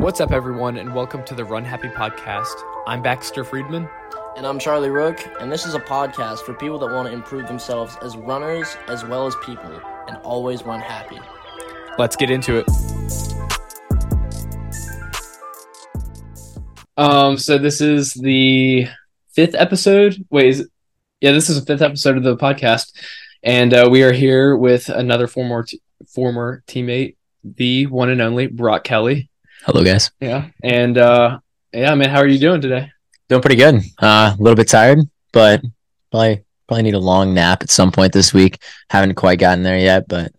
What's up, everyone, and welcome to the Run Happy podcast. I'm Baxter Friedman. And I'm Charlie Rook, and this is a podcast for people that want to improve themselves as runners as well as people and always run happy. Let's get into it. Um, so this is the fifth episode. Wait, is it? Yeah, this is the fifth episode of the podcast, and uh, we are here with another former t- former teammate, the one and only Brock Kelly. Hello, guys. Yeah, and uh, yeah, man, how are you doing today? Doing pretty good. Uh, a little bit tired, but probably probably need a long nap at some point this week. Haven't quite gotten there yet, but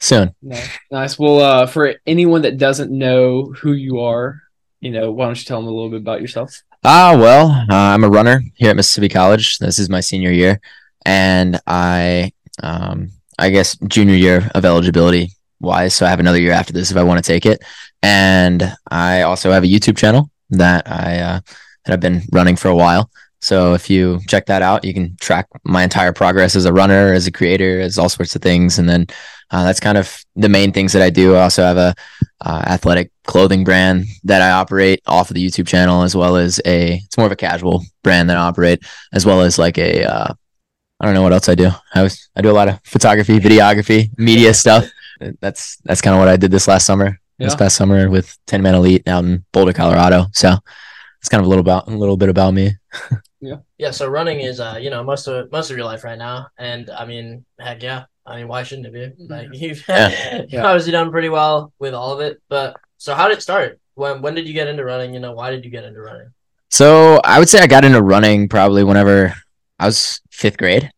soon. Nice. nice. Well, uh, for anyone that doesn't know who you are, you know, why don't you tell them a little bit about yourself? Ah, well, uh, I'm a runner here at Mississippi College. This is my senior year, and I, um, I guess junior year of eligibility wise. So I have another year after this if I want to take it. And I also have a YouTube channel that I uh, that I've been running for a while. So if you check that out, you can track my entire progress as a runner, as a creator, as all sorts of things. And then uh, that's kind of the main things that I do. I also have a uh, athletic clothing brand that I operate off of the YouTube channel, as well as a it's more of a casual brand that I operate, as well as like a uh, I don't know what else I do. I was I do a lot of photography, videography, media stuff. That's that's kind of what I did this last summer. This past summer with Tinman Elite out in Boulder, Colorado. So it's kind of a little about a little bit about me. Yeah, Yeah. so running is uh, you know, most of most of your life right now. And I mean, heck yeah. I mean, why shouldn't it be? Like you've Yeah. you've obviously done pretty well with all of it. But so how did it start? When when did you get into running? You know, why did you get into running? So I would say I got into running probably whenever I was fifth grade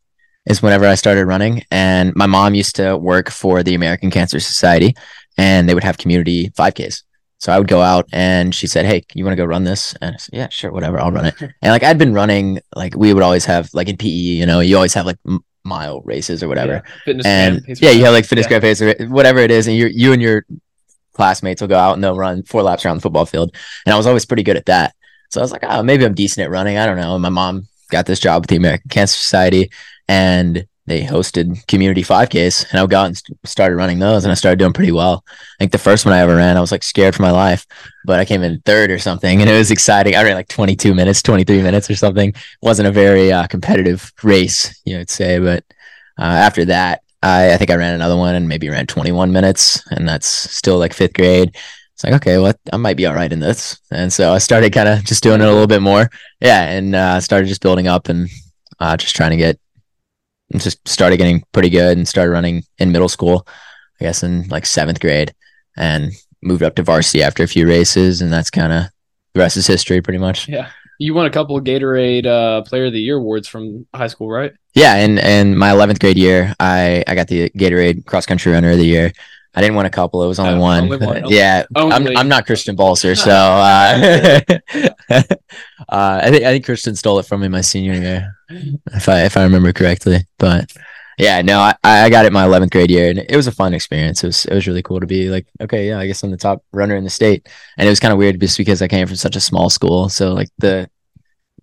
is whenever I started running. And my mom used to work for the American Cancer Society and they would have community 5Ks. So I would go out and she said, Hey, you want to go run this? And I said, Yeah, sure, whatever, I'll run it. and like I'd been running, like we would always have like in PE, you know, you always have like m- mile races or whatever Yeah. Fitness and yeah, you have like fitness Yeah. grad pace or whatever it is, and you you and your classmates will go out and they'll run four laps around the football field. And I was always pretty good at that. So I was like, oh, maybe I'm decent at running. I don't know. And my mom got this job with the American Cancer Society, and they hosted community 5Ks, and I got and st- started running those, and I started doing pretty well. I think the first one I ever ran, I was like scared for my life, but I came in third or something, and it was exciting. I ran like 22 minutes, 23 minutes or something. wasn't a very uh, competitive race, you would say, but uh, after that, I, I think I ran another one and maybe ran 21 minutes, and that's still like fifth grade. It's like, okay, well, I might be all right in this. And so I started kind of just doing it a little bit more. Yeah. And uh, started just building up and uh, just trying to get, just started getting pretty good and started running in middle school, I guess in like seventh grade, and moved up to varsity after a few races. And that's kind of the rest is history pretty much. Yeah. You won a couple of Gatorade uh, Player of the Year awards from high school, right? Yeah, and and my eleventh grade year, I I got the Gatorade Cross Country Runner of the Year. I didn't win a couple; it was only Oh, one. only one. yeah, Only. I'm I'm not Christian Balser, so uh, uh, I think I think Christian stole it from me my senior year, if I if I remember correctly. But yeah, no, I, I got it my eleventh grade year, and it was a fun experience. It was it was really cool to be like, okay, yeah, I guess I'm the top runner in the state, and it was kind of weird just because I came from such a small school, so like the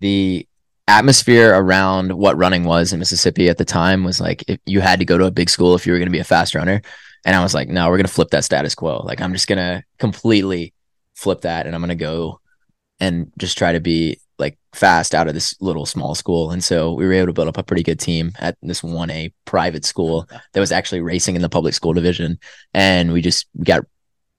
the atmosphere around what running was in Mississippi at the time was like if you had to go to a big school if you were going to be a fast runner. And I was like, no, we're going to flip that status quo. Like, I'm just going to completely flip that and I'm going to go and just try to be like fast out of this little small school. And so we were able to build up a pretty good team at this 1A private school that was actually racing in the public school division. And we just got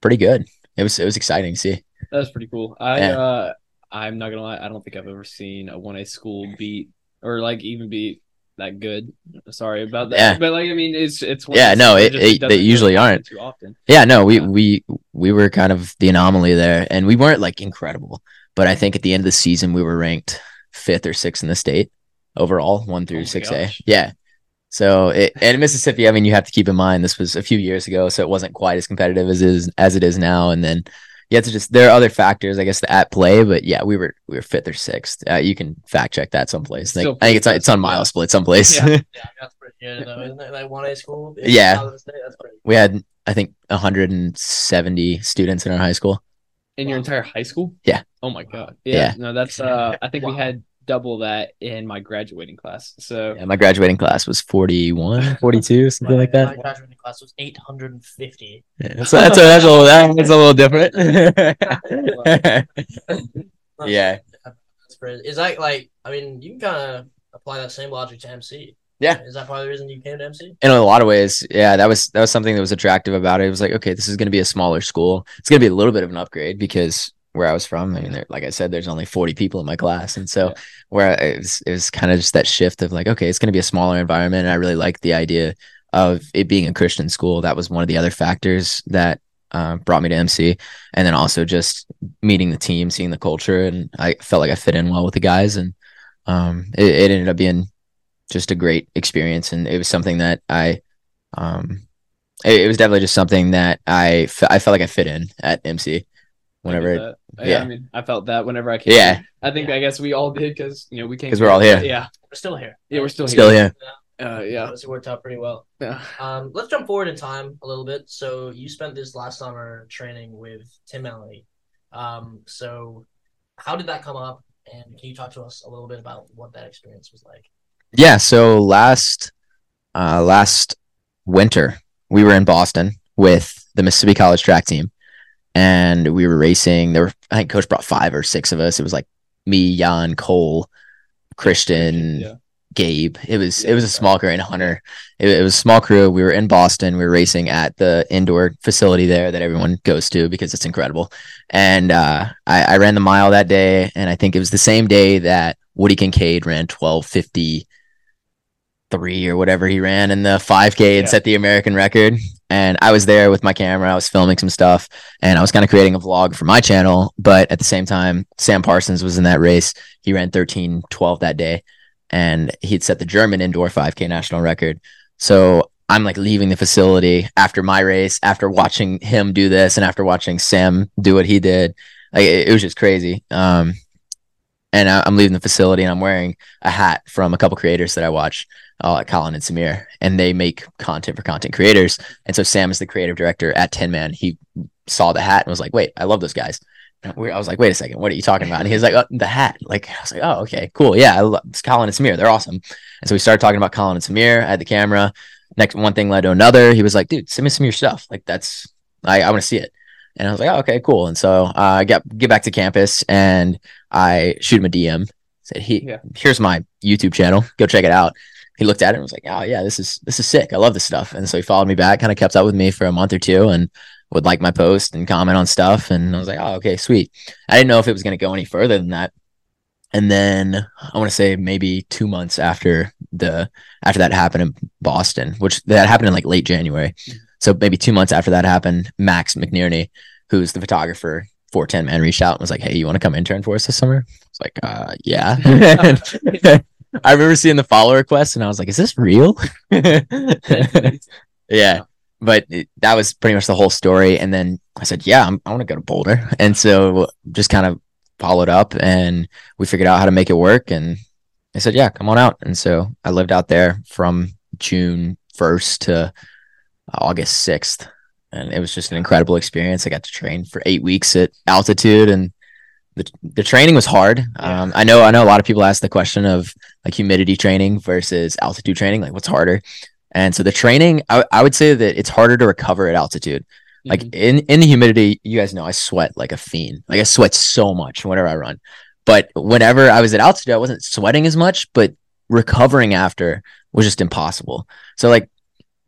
pretty good. It was, it was exciting to see. That was pretty cool. I Yeah. uh I'm not gonna lie, I don't think I've ever seen a one A school beat or like even beat that good. Sorry about that. Yeah. But like I mean it's it's Yeah, no, it- that it- they usually aren't. too often. Yeah, no, we Yeah. we we were kind of the anomaly there, and we weren't like incredible, but I think at the end of the season we were ranked fifth or sixth in the state overall, one Oh through my six A. Yeah. So it, and in Mississippi, I mean, you have to keep in mind this was a few years ago, so it wasn't quite as competitive as is as it is now. And then you have to just there are other factors, I guess, at play. But yeah, we were we were fifth or sixth. Uh, you can fact check that someplace. I think, I think it's on, it's on MileSplit someplace. Yeah. Yeah, that's pretty good though, isn't it? Like one A school? Yeah. South of the state, That's pretty we had I think 170 students in our high school. In your entire high school? Yeah. Oh my god. Yeah. Yeah. No, that's uh I think we had double that in my graduating class. So Yeah, my graduating class was 41, 42, something like that. My graduating class was 850. Yeah, so that's a, that's a little that's a little different. yeah, That's crazy. Is that like? I mean, you can kind of apply that same logic to MC. Yeah. Is that part of the reason you came to MC? in a lot of ways, yeah, that was that was something that was attractive about it. It was like, okay, this is going to be a smaller school. It's going to be a little bit of an upgrade because where I was from, I mean, there, like I said, there's only 40 people in my class, and so Yeah. where I- it was, it was kind of just that shift of like, okay, it's going to be a smaller environment, and I really liked the idea of it being a Christian school. That was one of the other factors that uh, brought me to MC, and then also just meeting the team, seeing the culture, and I felt like I fit in well with the guys, and um, it, it ended up being just a great experience, and it was something that I, um, it, it was definitely just something that I fe- I felt like I fit in at MC. Whenever, I it, get that. yeah. yeah. I mean, I felt that whenever I came. Yeah. here. I think I guess we all did because you know we came because we're all here. Yeah, We're still here. yeah, we're still, still here. here. Uh, yeah, Honestly, worked out pretty well. yeah. Um, let's jump forward in time a little bit. So you spent this last summer training with Tinman Elite. Um, so how did that come up? And can you talk to us a little bit about what that experience was like? Yeah. So last, uh, last winter we were in Boston with the Mississippi College track team, and we were racing. There were I think coach brought five or six of us. It was like me, Jan, Cole, Christian, Yeah. Gabe. It was Yeah, it was a small crew and Hunter. It, it was a small crew. We were in Boston. We were racing at the indoor facility there that everyone goes to because it's incredible. And uh, I, I ran the mile that day, and I think it was the same day that Woody Kincaid ran twelve fifty three or whatever he ran in the 5k and Yeah. set the american record. And i was there with my camera. I was filming some stuff and i was kind of creating a vlog for my channel. But at the same time sam parsons was in that race. He ran 13 12 that day and he'd set the german indoor 5k national record. So i'm like leaving the facility after my race after watching him do this and after watching sam do what he did. Like it, it was just crazy. Um and I, i'm leaving the facility and i'm wearing a hat from a couple creators that i watch uh, Colin and Samir, and they make content for content creators. And so Sam is the creative director at Tinman. He saw the hat and was like, "Wait, I love those guys." I was like, "Wait a second, what are you talking about?" And he was like, oh, "The hat." Like I was like, "Oh, okay, cool, yeah, I love Colin and Samir. They're awesome." And so we started talking about Colin and Samir. I had the camera. Next, one thing led to another. He was like, "Dude, send me some of your stuff. Like that's I, I want to see it." And I was like, "Oh, okay, cool." And so uh, I got get back to campus and I shoot him a DM. Said, "He Yeah. here's my YouTube channel. Go check it out." he looked at it and was like, "Oh yeah, this is this is sick. I love this stuff." And so he followed me back, kind of kept up with me for a month or two, and would like my post and comment on stuff. And I was like, "Oh, okay, sweet." I didn't know if it was going to go any further than that. And then I want to say maybe two months after the after that happened in Boston, which that happened in like late January. So maybe two months after that happened, Max McNearney, who's the photographer for Tinman, reached out and was like, Hey, you want to come intern for us this summer? It's like, uh, yeah. I remember seeing the follow request and I was like, is this real? yeah. But it- that was pretty much the whole story. And then I said, yeah, I'm, I want to go to Boulder. And so just kind of followed up and we figured out how to make it work. And I said, yeah, come on out. And so I lived out there from June 1st to August 6th. And it was just an incredible experience. I got to train for eight weeks at altitude and the, the training was hard. Um, I know I know a lot of people ask the question of like humidity training versus altitude training, like what's harder? And so the training, I, I would say that it's harder to recover at altitude. Like Mhm. in in the humidity, you guys know I sweat like a fiend. Like I sweat so much whenever I run. But whenever I was at altitude, I wasn't sweating as much, but recovering after was just impossible. So like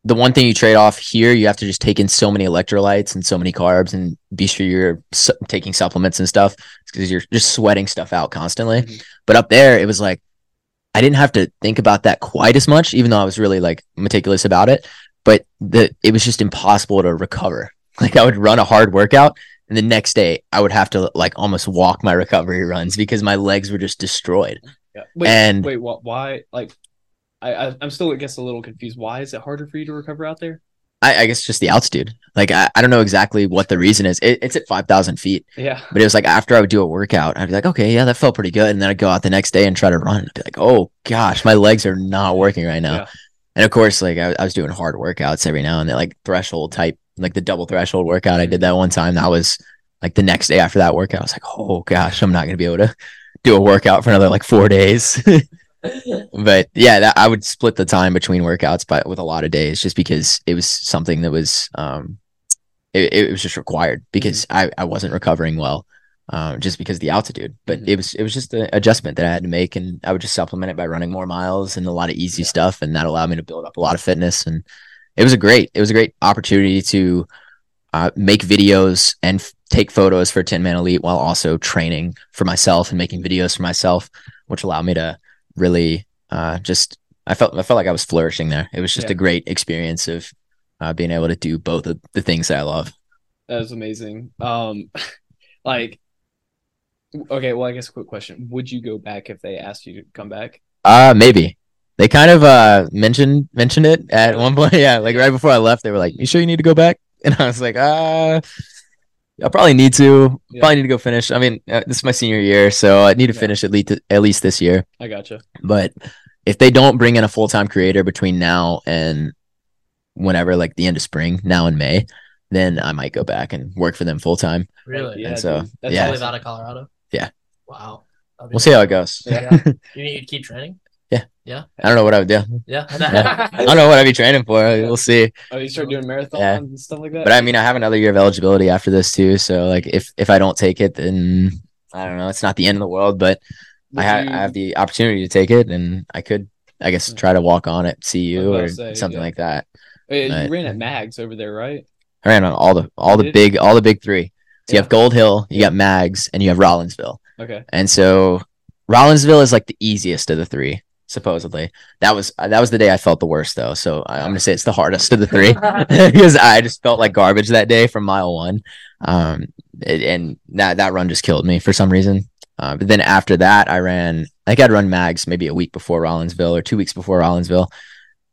the one thing you trade off here, you have to just take in so many electrolytes and so many carbs and be sure you're su- taking supplements and stuff because you're just sweating stuff out constantly. Mhm. But up there, it was like I didn't have to think about that quite as much, even though I was really like meticulous about it. But the it was just impossible to recover. Like I would run a hard workout, and the next day I would have to like almost walk my recovery runs because my legs were just destroyed. Yeah. Wait, And- wait, what? Why? Like, I, I I'm still I guess a little confused. Why is it harder for you to recover out there? I, I guess just the altitude. Like I, I don't know exactly what the reason is. It, it's at five thousand feet. Yeah. But it was like after I would do a workout, I'd be like, okay, yeah, that felt pretty good. And then I'd go out the next day and try to run. I'd be like, oh gosh, my legs are not working right now. Yeah. And of course, like I, I was doing hard workouts every now and then, like threshold type, like the double threshold workout. I did that one time. That was like the next day after that workout. I was like, oh gosh, I'm not gonna be able to do a workout for another like four days. but yeah, that, I would split the time between workouts, but with a lot of days, just because it was something that was um, it, it was just required because I I wasn't recovering well. Um, just because of the altitude, but Mhm. it was it was just an adjustment that I had to make, and I would just supplement it by running more miles and a lot of easy Yeah. stuff, and that allowed me to build up a lot of fitness, and it was a great it was a great opportunity to uh, make videos and f- take photos for Tinman Elite while also training for myself and making videos for myself, which allowed me to really uh, just I felt I felt like I was flourishing there. It was just Yeah. a great experience of uh, being able to do both of the things that I love. That was amazing. Um, like, okay, well, I guess a quick question: Would you go back if they asked you to come back? Uh maybe. They kind of uh mentioned mentioned it at one point. Yeah, like right before I left, they were like, "You sure you need to go back?" And I was like, "Uh, I probably need to. Yeah. Probably need to go finish. I mean, uh, this is my senior year, so I need to Yeah. finish at least at least this year. I gotcha. But if they don't bring in a full time creator between now and whenever, like the end of spring, now in May, then I might go back and work for them full time. Really? Yeah, And so, dude, that's yeah. Live awesome. out of Colorado? Yeah. Wow. We'll see how it goes. Yeah. Yeah. You need to keep training? I don't know what I would do. Yeah. I don't know what I'd be training for. We'll see. Oh, you start doing marathons Yeah. and stuff like that. But I mean, I have another year of eligibility after this too. So like, if if I don't take it, then I don't know. It's not the end of the world, but I, ha- you- I have the opportunity to take it, and I could, I guess, hmm. try to walk on at CU I or was about to say, something yeah. like that. Oh, Wait, but- you ran at Mags over there, right? I ran on all the all the did? big all the big three. So you have Gold Hill, you Yeah. got Mags, and you have Rollinsville. Okay. And so Rollinsville is like the easiest of the three, supposedly. That was that was the day I felt the worst though. So I, I'm gonna say it's the hardest of the three because I just felt like garbage that day from mile one. Um, it- and that that run just killed me for some reason. Uh, but then after that, I ran. I think I'd run Mags maybe a week before Rollinsville or two weeks before Rollinsville,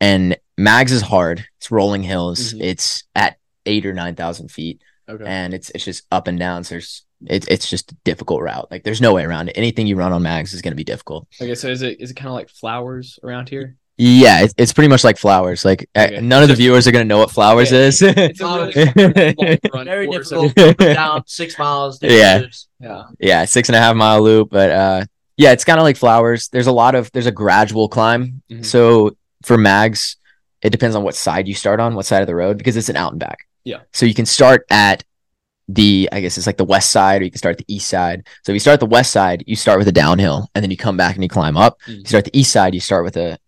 and Mags is hard. It's rolling hills. Mhm. It's at eight or nine thousand feet Okay. and it's it's just up and down. So there's it's it's just a difficult route. Like there's no way around it. Anything you run on mags is going to be difficult. okay. So is it is it kind of like flowers around here? Yeah, it's, it's pretty much like flowers. Like uh, Okay. none of the viewers are going to know what flowers Yeah. is. It's really Very difficult. Down six miles. Yeah. routes. Yeah. yeah, six and a half mile loop, but uh, yeah, it's kind of like flowers. There's a lot of there's a gradual climb. Mhm. So for mags, it depends on what side you start on, what side of the road, because it's an out and back. Yeah. So you can start at the I guess it's like the west side, or you can start the east side. So if you start the west side, you start with a downhill, and then you come back and you climb up. Mhm. You start the east side, you start with a.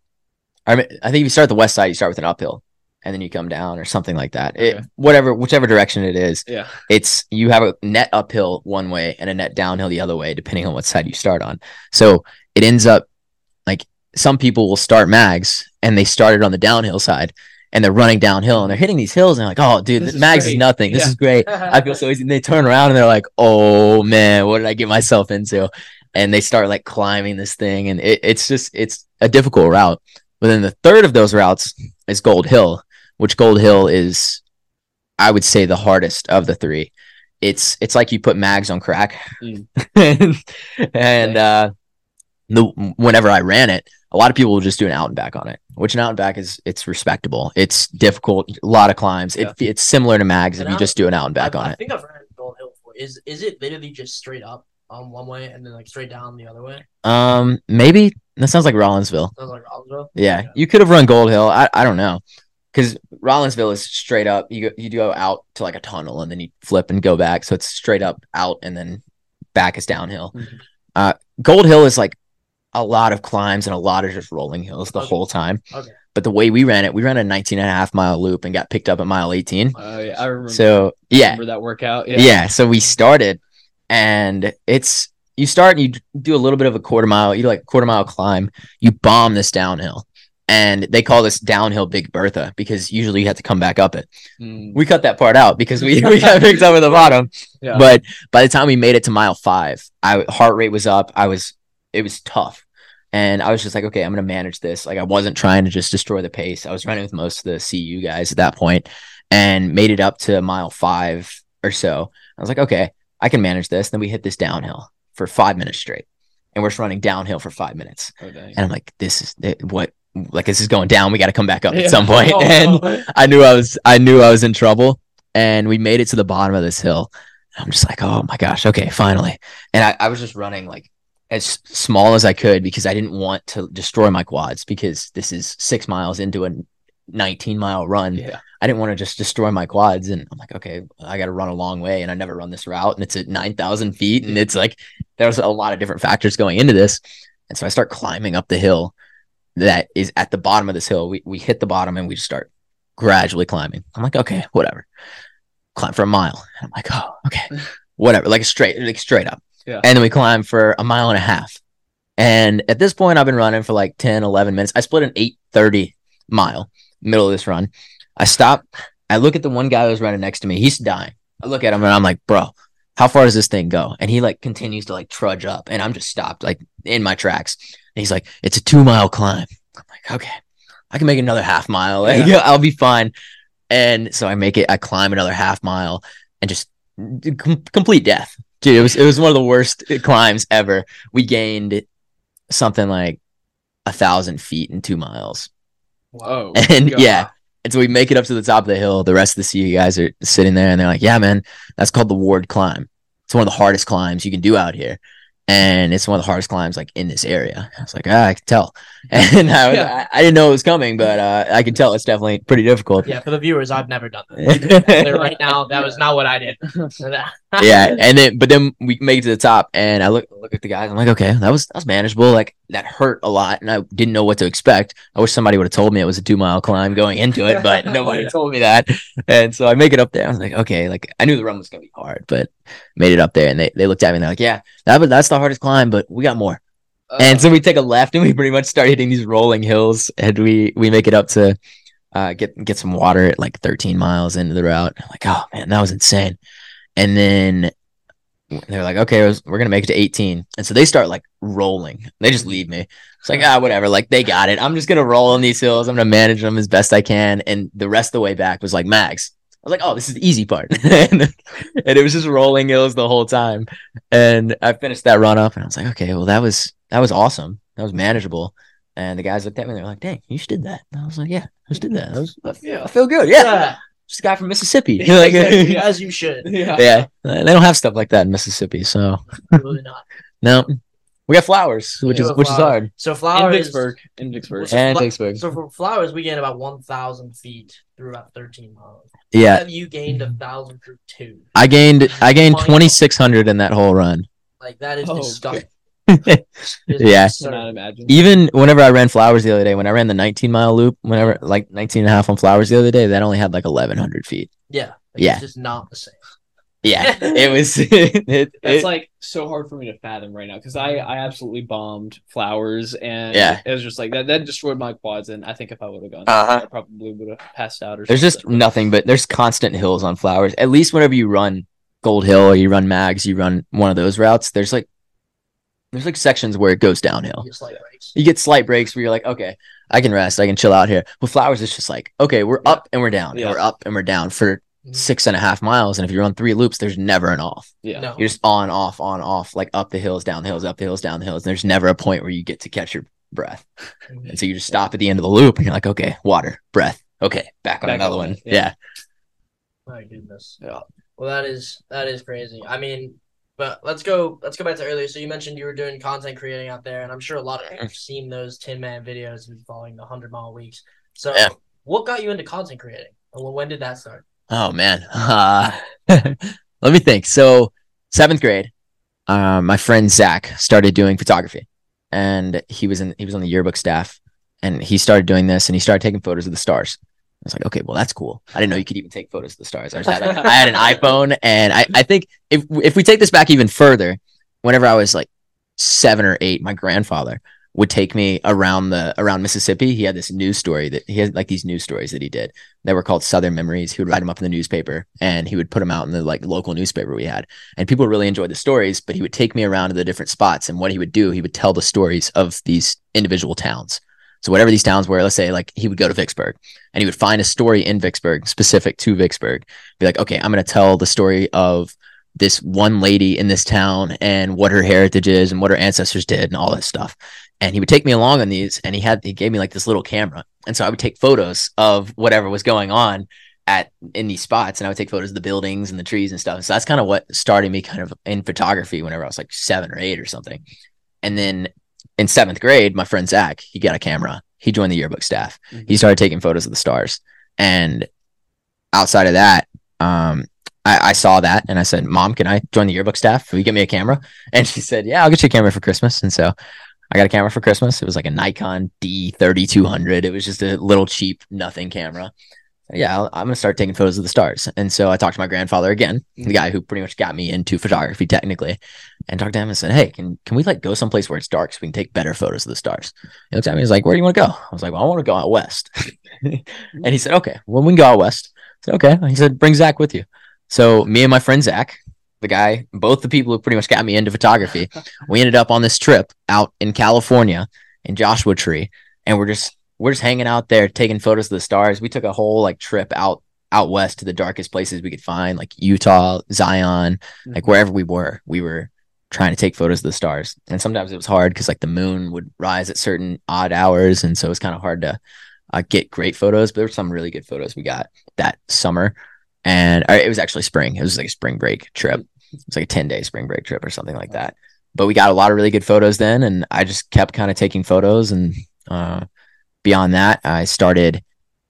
I mean, I think if you start the west side, you start with an uphill, and then you come down or something like that. It, whatever, whichever direction it is, Yeah. it's you have a net uphill one way and a net downhill the other way, depending on what side you start on. So it ends up like some people will start mags and they started on the downhill side and they're running downhill and they're hitting these hills and they're like, oh, dude, This this is mags great. is nothing. This Yeah. is great. I feel so easy. And they turn around and they're like, oh man, what did I get myself into? And they start like climbing this thing and it, it's just, it's a difficult route. But then the third of those routes is Gold Hill, which Gold Hill is, I would say, the hardest of the three. It's it's like you put mags on crack, Mm. and, and uh, the whenever I ran it, a lot of people will just do an out and back on it, which an out and back is it's respectable. It's difficult, a lot of climbs. It, it's similar to mags if you just do an out and back I, on I it. I think I've ran Gold Hill before. Is is it literally just straight up on one way and then like straight down the other way? Um, maybe that sounds like Rollinsville. Sounds like Rollinsville. Yeah, Yeah. you could have run Gold Hill. I, I don't know, because Rollinsville is straight up. You go, you go out to like a tunnel and then you flip and go back, so it's straight up out and then back is downhill. Mhm. Uh, Gold Hill is like a lot of climbs and a lot of just rolling hills the Okay. whole time. Okay. But the way we ran it, we ran a 19 and a half mile loop and got picked up at mile 18. Oh yeah, I remember. So yeah, remember that workout. yeah. Yeah. So we started, and it's you start and you do a little bit of a quarter mile, you do like a quarter mile climb. You bomb this downhill, and they call this downhill Big Bertha because usually you have to come back up it. Mm, We cut that part out because we we got picked up at the bottom. yeah. But by the time we made it to mile five, I heart rate was up. I was it was tough. And I was just like, okay, I'm gonna manage this. Like I wasn't trying to just destroy the pace. I was running with most of the CU guys at that point and made it up to mile five or so. I was like, okay, I can manage this. Then we hit this downhill for five minutes straight. And we're just running downhill for five minutes. Oh. And I'm like, this is what like this is going down. We gotta come back up Yeah. at some point. Oh, and no. I knew I was I knew I was in trouble and we made it to the bottom of this hill. I'm just like, oh my gosh, okay, finally. And I, I was just running like as small as I could because I didn't want to destroy my quads because this is six miles into a 19 mile run. Yeah. I didn't want to just destroy my quads. And I'm like, okay, I got to run a long way. And I never run this route. And it's at 9,000 feet. And it's like, there's a lot of different factors going into this. And so I start climbing up the hill that is at the bottom of this hill. We, we hit the bottom and we just start gradually climbing. I'm like, okay, whatever. Climb for a mile. I'm like, oh, okay, whatever. Like straight, like straight up. Yeah. And then we climb for a mile and a half. And at this point, I've been running for like 10, 11 minutes. I split an 830 mile middle of this run. I stop. I look at the one guy who's running next to me. He's dying. I look at him and I'm like, bro, how far does this thing go? And he like continues to like trudge up and I'm just stopped like in my tracks. And he's like, it's a two mile climb. I'm like, okay, I can make another half mile. Like, Yeah. I'll be fine. And so I make it, I climb another half mile and just com- complete death. Dude, it was, it was one of the worst climbs ever. We gained something like a thousand feet in two miles. Whoa! And God. yeah. And so we make it up to the top of the hill. The rest of the CU guys are sitting there and they're like, yeah, man, that's called the Ward climb. It's one of the hardest climbs you can do out here. And it's one of the hardest climbs like in this area. I was like, ah, I can tell. And I, was, Yeah. I, I didn't know it was coming, but uh, I can tell it's definitely pretty difficult. Yeah, for the viewers, I've never done that. Right now, that was not what I did. yeah, and then but then we make it to the top, and I look look at the guys. I'm like, okay, that was that was manageable. Like that hurt a lot, and I didn't know what to expect. I wish somebody would have told me it was a two mile climb going into it, but nobody Yeah. told me that. And so I make it up there. I was like, okay, like I knew the run was gonna be hard, but made it up there, and they, they looked at me and they're like, yeah, that was that's the hardest climb, but we got more. Uh, and so we take a left, and we pretty much start hitting these rolling hills, and we we make it up to. Uh, get get some water at like 13 miles into the route. I'm like, oh man, that was insane. And then they're like, okay, we're gonna make it to 18, and so they start like rolling. They just leave me. It's like ah, whatever. Like they got it. I'm just gonna roll on these hills. I'm gonna manage them as best I can. And the rest of the way back was like mags. I was like, oh, this is the easy part, and, and it was just rolling hills the whole time. And I finished that run up, and I was like, okay, well, that was that was awesome. That was manageable. And the guys looked at me, and they're like, dang, you just did that. And I was like, yeah, I just did that. I, was, I feel, I feel good. Yeah, just a guy from Mississippi. like, Exactly, as you should. yeah. yeah, they don't have stuff like that in Mississippi. So not. no, we got flowers, which We is which is hard. So flowers In. Vicksburg. In Vicksburg. So And fla- Vicksburg. So for flowers, we gained about one thousand feet through about thirteen miles. Yeah, Have you gained a thousand through two? I gained I gained twenty six hundred in that whole run. Like that is Oh, disgusting. Yeah. It's I absurd. cannot imagine. Even whenever I ran flowers the other day, when I ran the 19 mile loop, whenever like 19 and a half on flowers the other day, that only had like 1100 feet. Yeah. Like, Yeah. It's just not the same. Yeah, it was. it, That's it- like so hard for me to fathom right now because I I absolutely bombed flowers and Yeah. it was just like that that destroyed my quads and I think if I would have gone Uh-huh. I probably would have passed out or something. there's just nothing but there's constant hills on flowers. At least whenever you run Gold Hill or you run Mags, you run one of those routes. There's like there's like sections where it goes downhill. Just like breaks. You get slight breaks where you're like, okay, I can rest, I can chill out here. With flowers, it's just like, okay, we're Yeah. up and we're down, Yeah. and we're up and we're down for Mhm. six and a half miles. And if you run three loops, there's never an off. yeah No. You're just on, off, on, off, like up the hills, down the hills, up the hills, down the hills. And there's never a point where you get to catch your breath. Mhm. And so you just stop at the end of the loop and you're like, okay, water, breath. Okay, back on Back another on one. Yeah. yeah. My goodness. Yeah. Well, that is that is crazy. I mean, but let's go let's go back to earlier. So you mentioned you were doing content creating out there, and I'm sure a lot of people have seen those Tinman videos and following the hundred mile weeks. So, Yeah. what got you into content creating? When- when did that start? Oh man. Uh, let me think. So seventh grade, uh, my friend Zach started doing photography, and he was in he was on the yearbook staff, and he started doing this, and he started taking photos of the stars. I was like, okay, well that's cool. I didn't know you could even take photos of the stars. I, had, I had an iPhone, and I I think if if we take this back even further, whenever I was like seven or eight, my grandfather would take me around the around Mississippi. He had this news story that he had like these news stories that he did that were called Southern Memories. He would write them up in the newspaper and he would put them out in the like local newspaper we had. And people really enjoyed the stories, but he would take me around to the different spots. And what he would do, he would tell the stories of these individual towns. So whatever these towns were, let's say like he would go to Vicksburg and he would find a story in Vicksburg specific to Vicksburg. Be like, okay, I'm going to tell the story of this one lady in this town and what her heritage is and what her ancestors did and all this stuff. And he would take me along on these and he had he gave me like this little camera. And so I would take photos of whatever was going on at in these spots and I would take photos of the buildings and the trees and stuff. So that's kind of what started me kind of in photography whenever I was like seven or eight or something. And then in seventh grade, my friend Zach, he got a camera. He joined the yearbook staff. Mhm. He started taking photos of the stars. And outside of that, um, I, I saw that and I said, Mom, can I join the yearbook staff? Will you get me a camera? And she said, Yeah, I'll get you a camera for Christmas. And so I got a camera for Christmas. It was like a Nikon D3200. It was just a little cheap, nothing camera. Yeah, I'm going to start taking photos of the stars. And so I talked to my grandfather again, the mm-hmm. guy who pretty much got me into photography technically, and talked to him and said, Hey, can, can we like go someplace where it's dark so we can take better photos of the stars? He looked at me. He's like, Where do you want to go? I was like, Well, I want to go out west. and he said, Okay, well, we can go out west. I said, Okay. He said, Bring Zach with you. So me and my friend Zach, the guy, both the people who pretty much got me into photography, we ended up on this trip out in California in Joshua Tree, and we're just we're just hanging out there taking photos of the stars. We took a whole like trip out out west to the darkest places we could find, like Utah, Zion, like wherever we were. We were trying to take photos of the stars, and sometimes it was hard because like the moon would rise at certain odd hours, and so it was kind of hard to uh, get great photos. But there were some really good photos we got that summer, and or it was actually spring. It was like a spring break trip. It was like a ten day spring break trip or something like that. But we got a lot of really good photos then, and I just kept kind of taking photos. And uh, beyond that, I started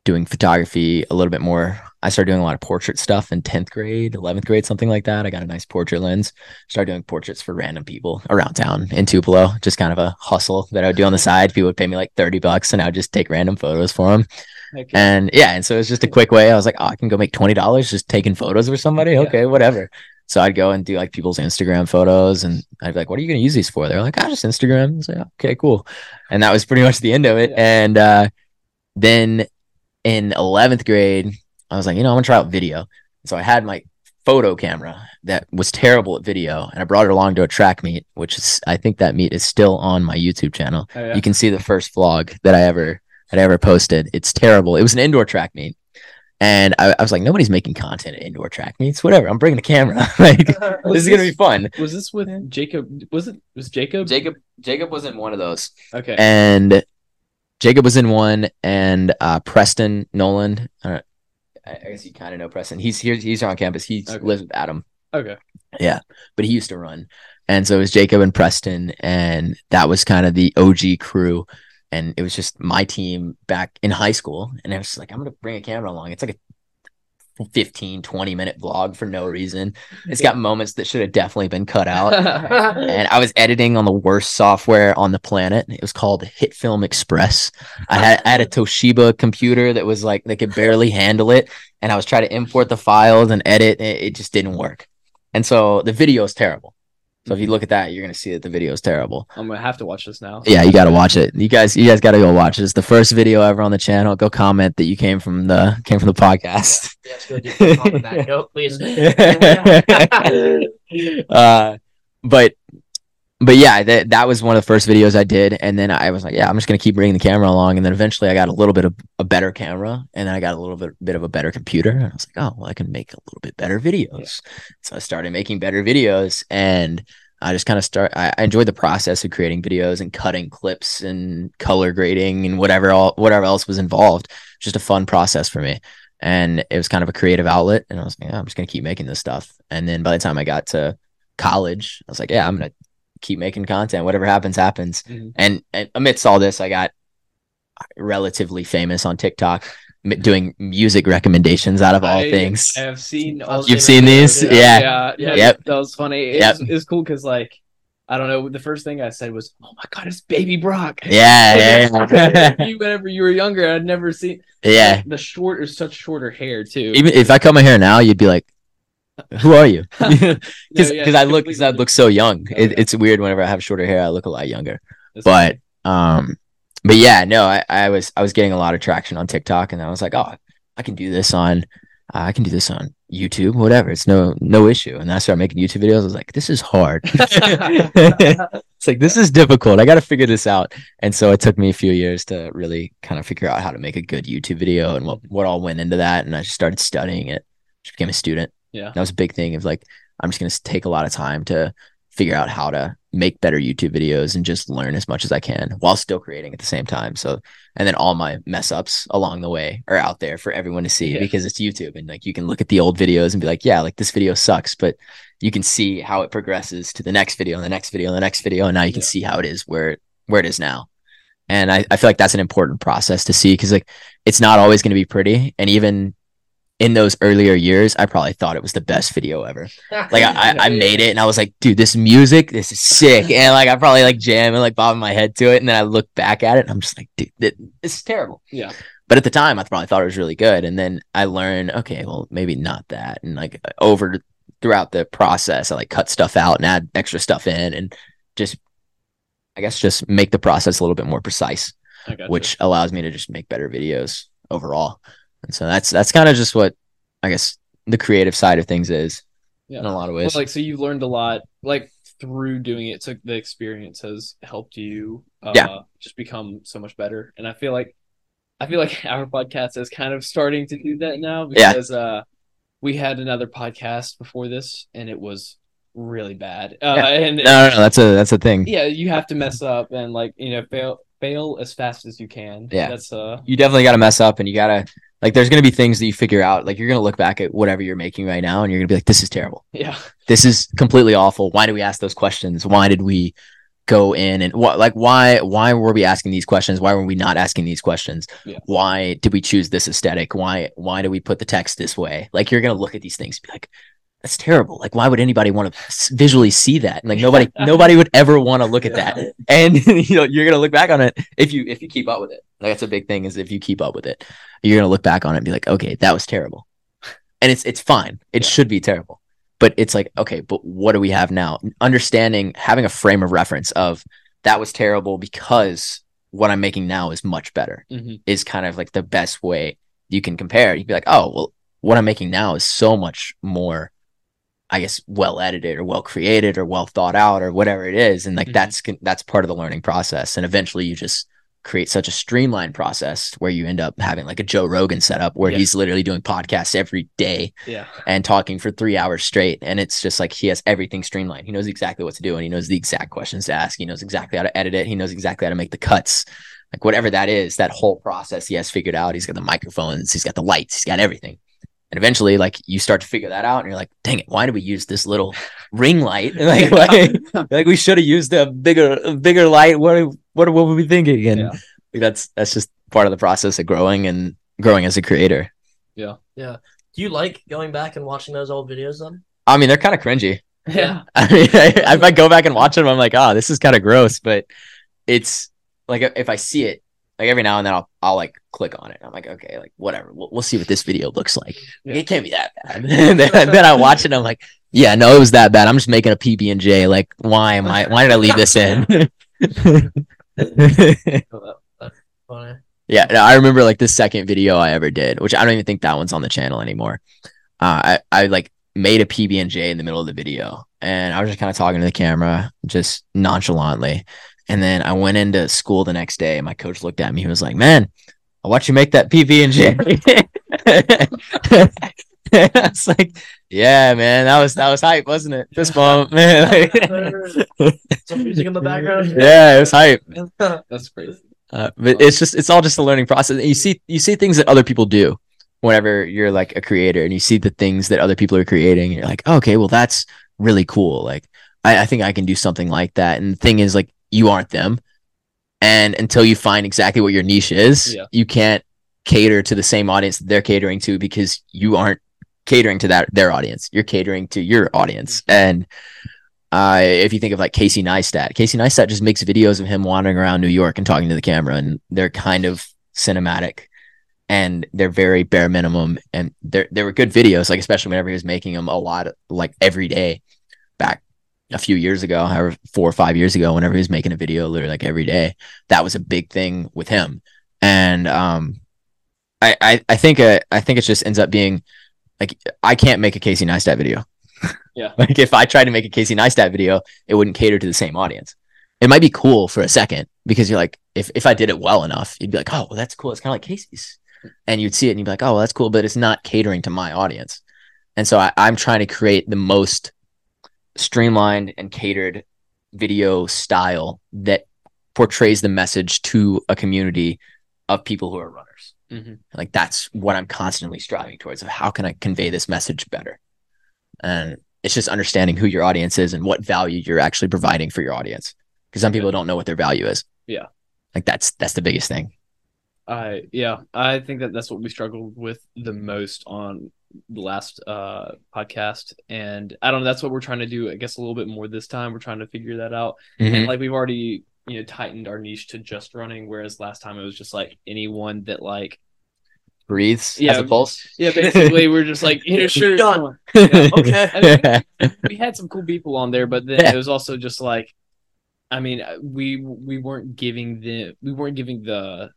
doing photography a little bit more. I started doing a lot of portrait stuff in tenth grade, eleventh grade, something like that. I got a nice portrait lens. Started doing portraits for random people around town in Tupelo. Just kind of a hustle that I would do on the side. People would pay me like thirty bucks, and I would just take random photos for them. Okay. And yeah, and so it was just a quick way. I was like, oh, I can go make twenty dollars just taking photos for somebody. Yeah. Okay, whatever. So I'd go and do like people's Instagram photos, and I'd be like, "What are you going to use these for?" They're like, "Ah, just Instagram." I was like, "Okay, cool." And that was pretty much the end of it. Yeah. And uh, then in eleventh grade, I was like, you know, I'm gonna try out video. So I had my photo camera that was terrible at video, and I brought it along to a track meet, which is I think that meet is still on my YouTube channel. Oh, yeah. You can see the first vlog that I ever that I ever posted. It's terrible. It was an indoor track meet. And I, I was like, nobody's making content at indoor track meets. Whatever. I'm bringing a camera. like this is gonna be fun. Was this with Jacob? Was it was Jacob? Jacob Jacob was in one of those. Okay. And Jacob was in one, and uh, Preston Nolan. I, don't, I I guess you kind of know Preston. He's here. He's on campus. He Okay. lives with Adam. okay. Yeah, but he used to run. And so it was Jacob and Preston, and that was kind of the OG crew. And it was just my team back in high school. And I was like, I'm going to bring a camera along. It's like a 15, 20 minute vlog for no reason. It's got moments that should have definitely been cut out. and I was editing on the worst software on the planet. It was called HitFilm Express. I had I had a Toshiba computer that was like they could barely handle it, and I was trying to import the files and edit. It, it just didn't work, and so the video is terrible. So if you look at that, you're gonna see that the video is terrible. I'm gonna have to watch this now. Yeah, you got to watch it. You guys, you guys got to go watch it. It's the first video ever on the channel. Go comment that you came from the came from the podcast. Yes, go do comment that. Go, please. uh, but but yeah, that that was one of the first videos I did, and then I was like, yeah, I'm just gonna keep bringing the camera along, and then eventually I got a little bit of a better camera, and then I got a little bit bit of a better computer, and I was like, oh, well, I can make a little bit better videos. So I started making better videos, and I just kind of start. I, I enjoyed the process of creating videos and cutting clips and color grading and whatever all whatever else was involved. Just a fun process for me and it was kind of a creative outlet. And I was like, yeah, I'm just gonna keep making this stuff. And then by the time I got to college, I was like, yeah, I'm gonna keep making content. Whatever happens, happens. Mhm. And, and amidst all this, I got relatively famous on TikTok, doing music recommendations out of all I- things. I have seen. You've all You've seen these? Yeah. yeah, yeah. Yep. That was funny. It Yep. was, it was cool because like I don't know. The first thing I said was, "Oh my god, it's Baby Brock." Yeah, yeah, yeah. you, whenever you were younger, I'd never seen. yeah. The short is such shorter hair too. Even if I cut my hair now, you'd be like, "Who are you?" Because No, yeah, I look because I look so young. It, Okay. it's weird whenever I have shorter hair. I look a lot younger. different. but um but yeah no I, I was i was getting a lot of traction on tiktok and i was like oh i can do this on uh, i can do this on youtube whatever it's no no issue and i started making youtube videos i was like this is hard it's like this is difficult i gotta figure this out and so it took me a few years to really kind of figure out how to make a good youtube video and what, what all went into that and i just started studying it just became a student Yeah. that was a big thing of like i'm just gonna take a lot of time to figure out how to make better YouTube videos and just learn as much as I can while still creating at the same time. So, and then all my mess ups along the way are out there for everyone to see Yeah. because it's YouTube and like you can look at the old videos and be like, yeah, like this video sucks, but you can see how it progresses to the next video and the next video and the next video. And now you can Yeah. see how it is where, where it is now. And I, I feel like that's an important process to see because like it's not always going to be pretty. And even in those earlier years, I probably thought it was the best video ever. Like I, I, I made it and I was like, dude, this music, this is sick. And like I probably like jam and like bobbing my head to it. And then I look back at it and I'm just like, dude, th- this is terrible. Yeah. But at the time, I probably thought it was really good. And then I learned, okay, well, maybe not that. And like over throughout the process, I like cut stuff out and add extra stuff in and just, I guess, just make the process a little bit more precise which allows me to just make better videos overall. And so that's that's kind of just what I guess the creative side of things is Yeah. in a lot of Well, ways. like so you've learned a lot like through doing it so the experience has helped you uh Yeah. just become so much better and i feel like i feel like our podcast is kind of starting to do that now Yeah. because uh we had another podcast before this and it was really bad uh Yeah. and no, no, no, that's a that's a thing. yeah you have to mess up and like you know fail fail as fast as you can Yeah. that's uh You definitely got to mess up, and you gotta like. There's gonna be things that you figure out. Like you're gonna look back at whatever you're making right now, and you're gonna be like, "This is terrible. yeah This is completely awful. Why did we ask those questions? Why did we?" go in and what like why why were we asking these questions why were we not asking these questions Yeah. why did we choose this aesthetic why why do we put the text this way like you're gonna look at these things and be like that's terrible. Like why would anybody want to visually see that? Like nobody nobody would ever want to look at that. And you know you're gonna look back on it if you if you keep up with it. Like that's a big thing is if you keep up with it you're gonna look back on it and be like okay that was terrible. And it's it's fine. It Yeah. should be terrible. But it's like okay but what do we have now? Understanding having a frame of reference of that was terrible because what i'm making now is much better Mhm. is kind of like the best way you can compare. You'd be like oh well what i'm making now is so much more i guess well edited or well created or well thought out or whatever it is and like Mhm. that's that's part of the learning process and eventually you just create such a streamlined process where you end up having like a joe rogan setup where Yeah. he's literally doing podcasts every day yeah and talking for three hours straight. And it's just like he has everything streamlined. He knows exactly what to do and he knows the exact questions to ask. He knows exactly how to edit it. He knows exactly how to make the cuts. Like whatever that is, that whole process he has figured out. He's got the microphones, he's got the lights, he's got everything. And eventually, like you start to figure that out, and you're like, "Dang it! Why did we use this little ring light? like, why- like we should have used a bigger, a bigger light. What, what, what were we thinking?" And Yeah. like, that's that's just part of the process of growing and growing as a creator. Yeah, yeah. Do you like going back and watching those old videos then? I mean, they're kind of cringy. yeah I mean, I, if I go back and watch them, I'm like, oh, this is kind of gross. But it's like if I see it, like every now and then, I'll I'll like click on it. I'm like, okay, like whatever. We'll, we'll see what this video looks like. Yeah. It can't be that bad. and then, then I watch it. and I'm like, yeah, no, it was that bad. I'm just making a PB and J. Like, why am I? Why did I leave this in? Yeah, no, I remember like the second video I ever did, which I don't even think that one's on the channel anymore. Uh, I I like made a PB and J in the middle of the video, and I was just kind of talking to the camera, just nonchalantly. And then I went into school the next day, and my coach looked at me. He was like, "Man, I watched you make that PB and J." I was like, "Yeah, man, that was that was hype, wasn't it? Fist bump, man." Some music in the background. yeah, it was hype. that's crazy Uh, but it's just it's all just a learning process. You see you see things that other people do whenever you're like a creator and you see the things that other people are creating and you're like, okay, well that's really cool. Like I, I think I can do something like that. And the thing is like you aren't them. And until you find exactly what your niche is, Yeah. you can't cater to the same audience that they're catering to because you aren't catering to that their audience. You're catering to your audience. And uh, if you think of like Casey Neistat, Casey Neistat just makes videos of him wandering around New York and talking to the camera, and they're kind of cinematic and they're very bare minimum. And they're they were good videos, like especially whenever he was making them a lot, like every day a few years ago, however four or five years ago, whenever he was making a video literally like every day, that was a big thing with him. And um, I I, I think uh, I think it just ends up being like I can't make a Casey Neistat video. Yeah. Like if I tried to make a Casey Neistat video, it wouldn't cater to the same audience. It might be cool for a second because you're like, if, if I did it well enough, you'd be like, oh, well, that's cool. It's kind of like Casey's. And you'd see it and you'd be like, oh, well, that's cool, but it's not catering to my audience. And so I, I'm trying to create the most streamlined and catered video style that portrays the message to a community of people who are runners. Mhm. Like that's what I'm constantly striving towards of how can I convey this message better? And it's just understanding who your audience is and what value you're actually providing for your audience. Because some people don't know what their value is. Yeah. Like that's that's the biggest thing. I yeah, I think that that's what we struggled with the most on the last uh podcast, and I don't know. That's what we're trying to do. I guess a little bit more this time. We're trying to figure that out. And like we've already you know tightened our niche to just running, whereas last time it was just like anyone that like Breathes Yeah. has a pulse. yeah, basically we're just like you know sure Done. Yeah, okay. I yeah. we had some cool people on there, but then Yeah. it was also just like, I mean, uh, we we weren't giving the we weren't giving the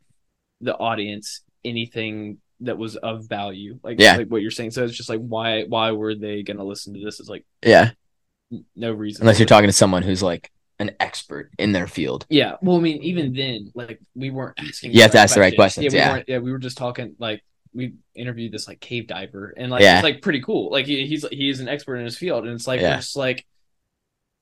the audience anything that was of value, like Yeah. like what you're saying. So it's just like, why why were they gonna listen to this? It's like yeah. no reason. Unless you're talking to someone who's like an expert in their field. Yeah, well, I mean, even then, like we weren't asking. You have to ask the right questions, Yeah, we yeah. yeah, we were just talking like we interviewed this like cave diver, and like Yeah. it's like pretty cool. Like he, he's he's an expert in his field, and it's like Yeah. just like,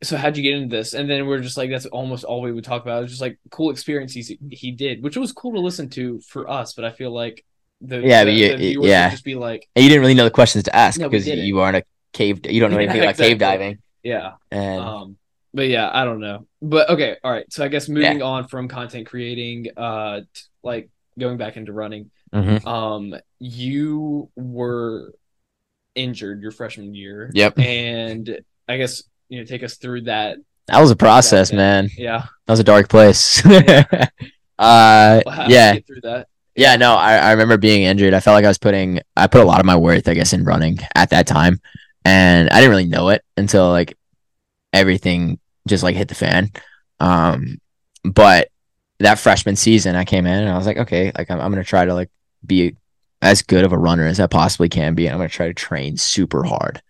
so how'd you get into this? And then we're just like, that's almost all we would talk about. It was just like cool experiences he, did, which was cool to listen to for us. But I feel like the Yeah, the, you- the yeah. just be like, And you didn't really know the questions to ask because didn't. you aren't a cave you don't know anything Yeah, about cave diving. yeah, And Um, but yeah, I don't know. But okay, all right. So I guess moving on from content creating, uh, t- like going back into running, Mhm. um, you were injured your freshman year. Yep. And I guess you know, take us through that. that was a process, man. Yeah. That was a dark place. uh Well, how did you yeah. through that. Yeah, no, I, I remember being injured. I felt like I was putting I put a lot of my worth, I guess, in running at that time. And I didn't really know it until like everything just like hit the fan. Um but that freshman season I came in and I was like, okay, like I'm, I'm gonna try to like be as good of a runner as I possibly can be, and I'm gonna try to train super hard.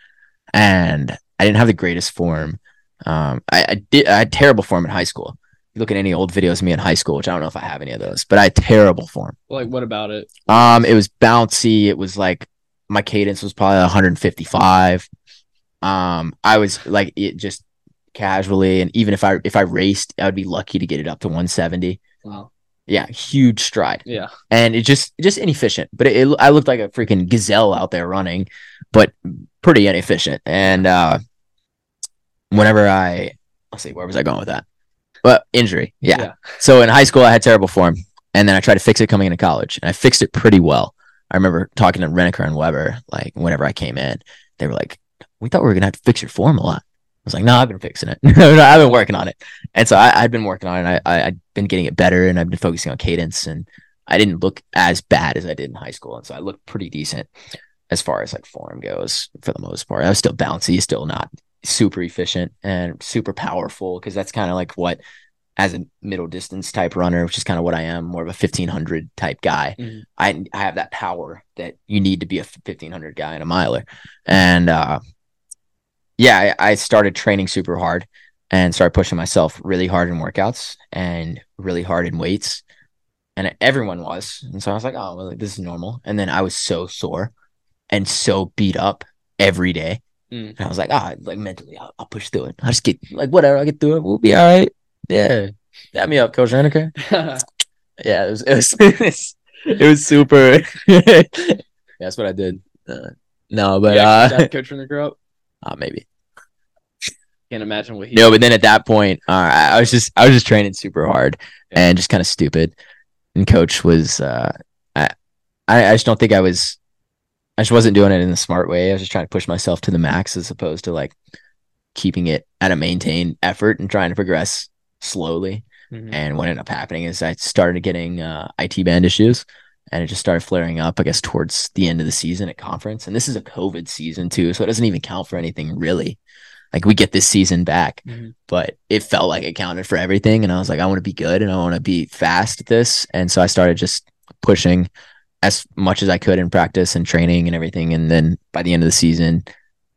And I didn't have the greatest form. Um I, I did I had terrible form in high school. You look at any old videos of me in high school, which I don't know if I have any of those, but I had terrible form. Like, what about it? Um, it was bouncy. It was like my cadence was probably 155. Um, I was like it just casually, and even if I if I raced, I would be lucky to get it up to 170. Wow. Yeah, huge stride, Yeah. and it just just inefficient. But it, it I looked like a freaking gazelle out there running, but pretty inefficient. And uh, whenever I let's see, where was I going with that? But injury, yeah. Yeah. So in high school, I had terrible form, and then I tried to fix it coming into college, and I fixed it pretty well. I remember talking to Reneker and Weber, like whenever I came in, they were like, "We thought we were gonna have to fix your form a lot." I was like, "No, I've been fixing it. no, I've been working on it." And so I, I'd been working on it. I, I I'd been getting it better, and I've been focusing on cadence, and I didn't look as bad as I did in high school, and so I looked pretty decent as far as like form goes for the most part. I was still bouncy, still not super efficient and super powerful because that's kind of like what as a middle distance type runner, which is kind of what I am, more of a 1500 type guy. Mhm. I I have that power that you need to be a 1500 guy and a miler. And uh yeah, I, I started training super hard and started pushing myself really hard in workouts and really hard in weights. And everyone was. And so I was like, oh, well, this is normal. And then I was so sore and so beat up every day. Mm. And I was like, ah, like mentally, I'll, I'll push through it. I'll just get like whatever. I'll get through it. We'll be all right. Yeah. Dab me up, Coach Reneker. Yeah, it was it was it was super. That's what I did. Uh, no, but yeah, uh, coach grow up. uh, maybe Can't imagine what he. no. But then at that point, uh, I was just I was just training super hard Yeah. and just kind of stupid. And coach was uh, I I just don't think I was. I just wasn't doing it in the smart way. I was just trying to push myself to the max as opposed to like keeping it at a maintained effort and trying to progress slowly. Mhm. And what ended up happening is I started getting uh, IT band issues, and it just started flaring up. I guess towards the end of the season at conference, and this is a COVID season too, so it doesn't even count for anything really. Like we get this season back, Mhm. but it felt like it counted for everything, and I was like, I want to be good and I want to be fast at this, and so I started just pushing as much as I could in practice and training and everything, and then by the end of the season,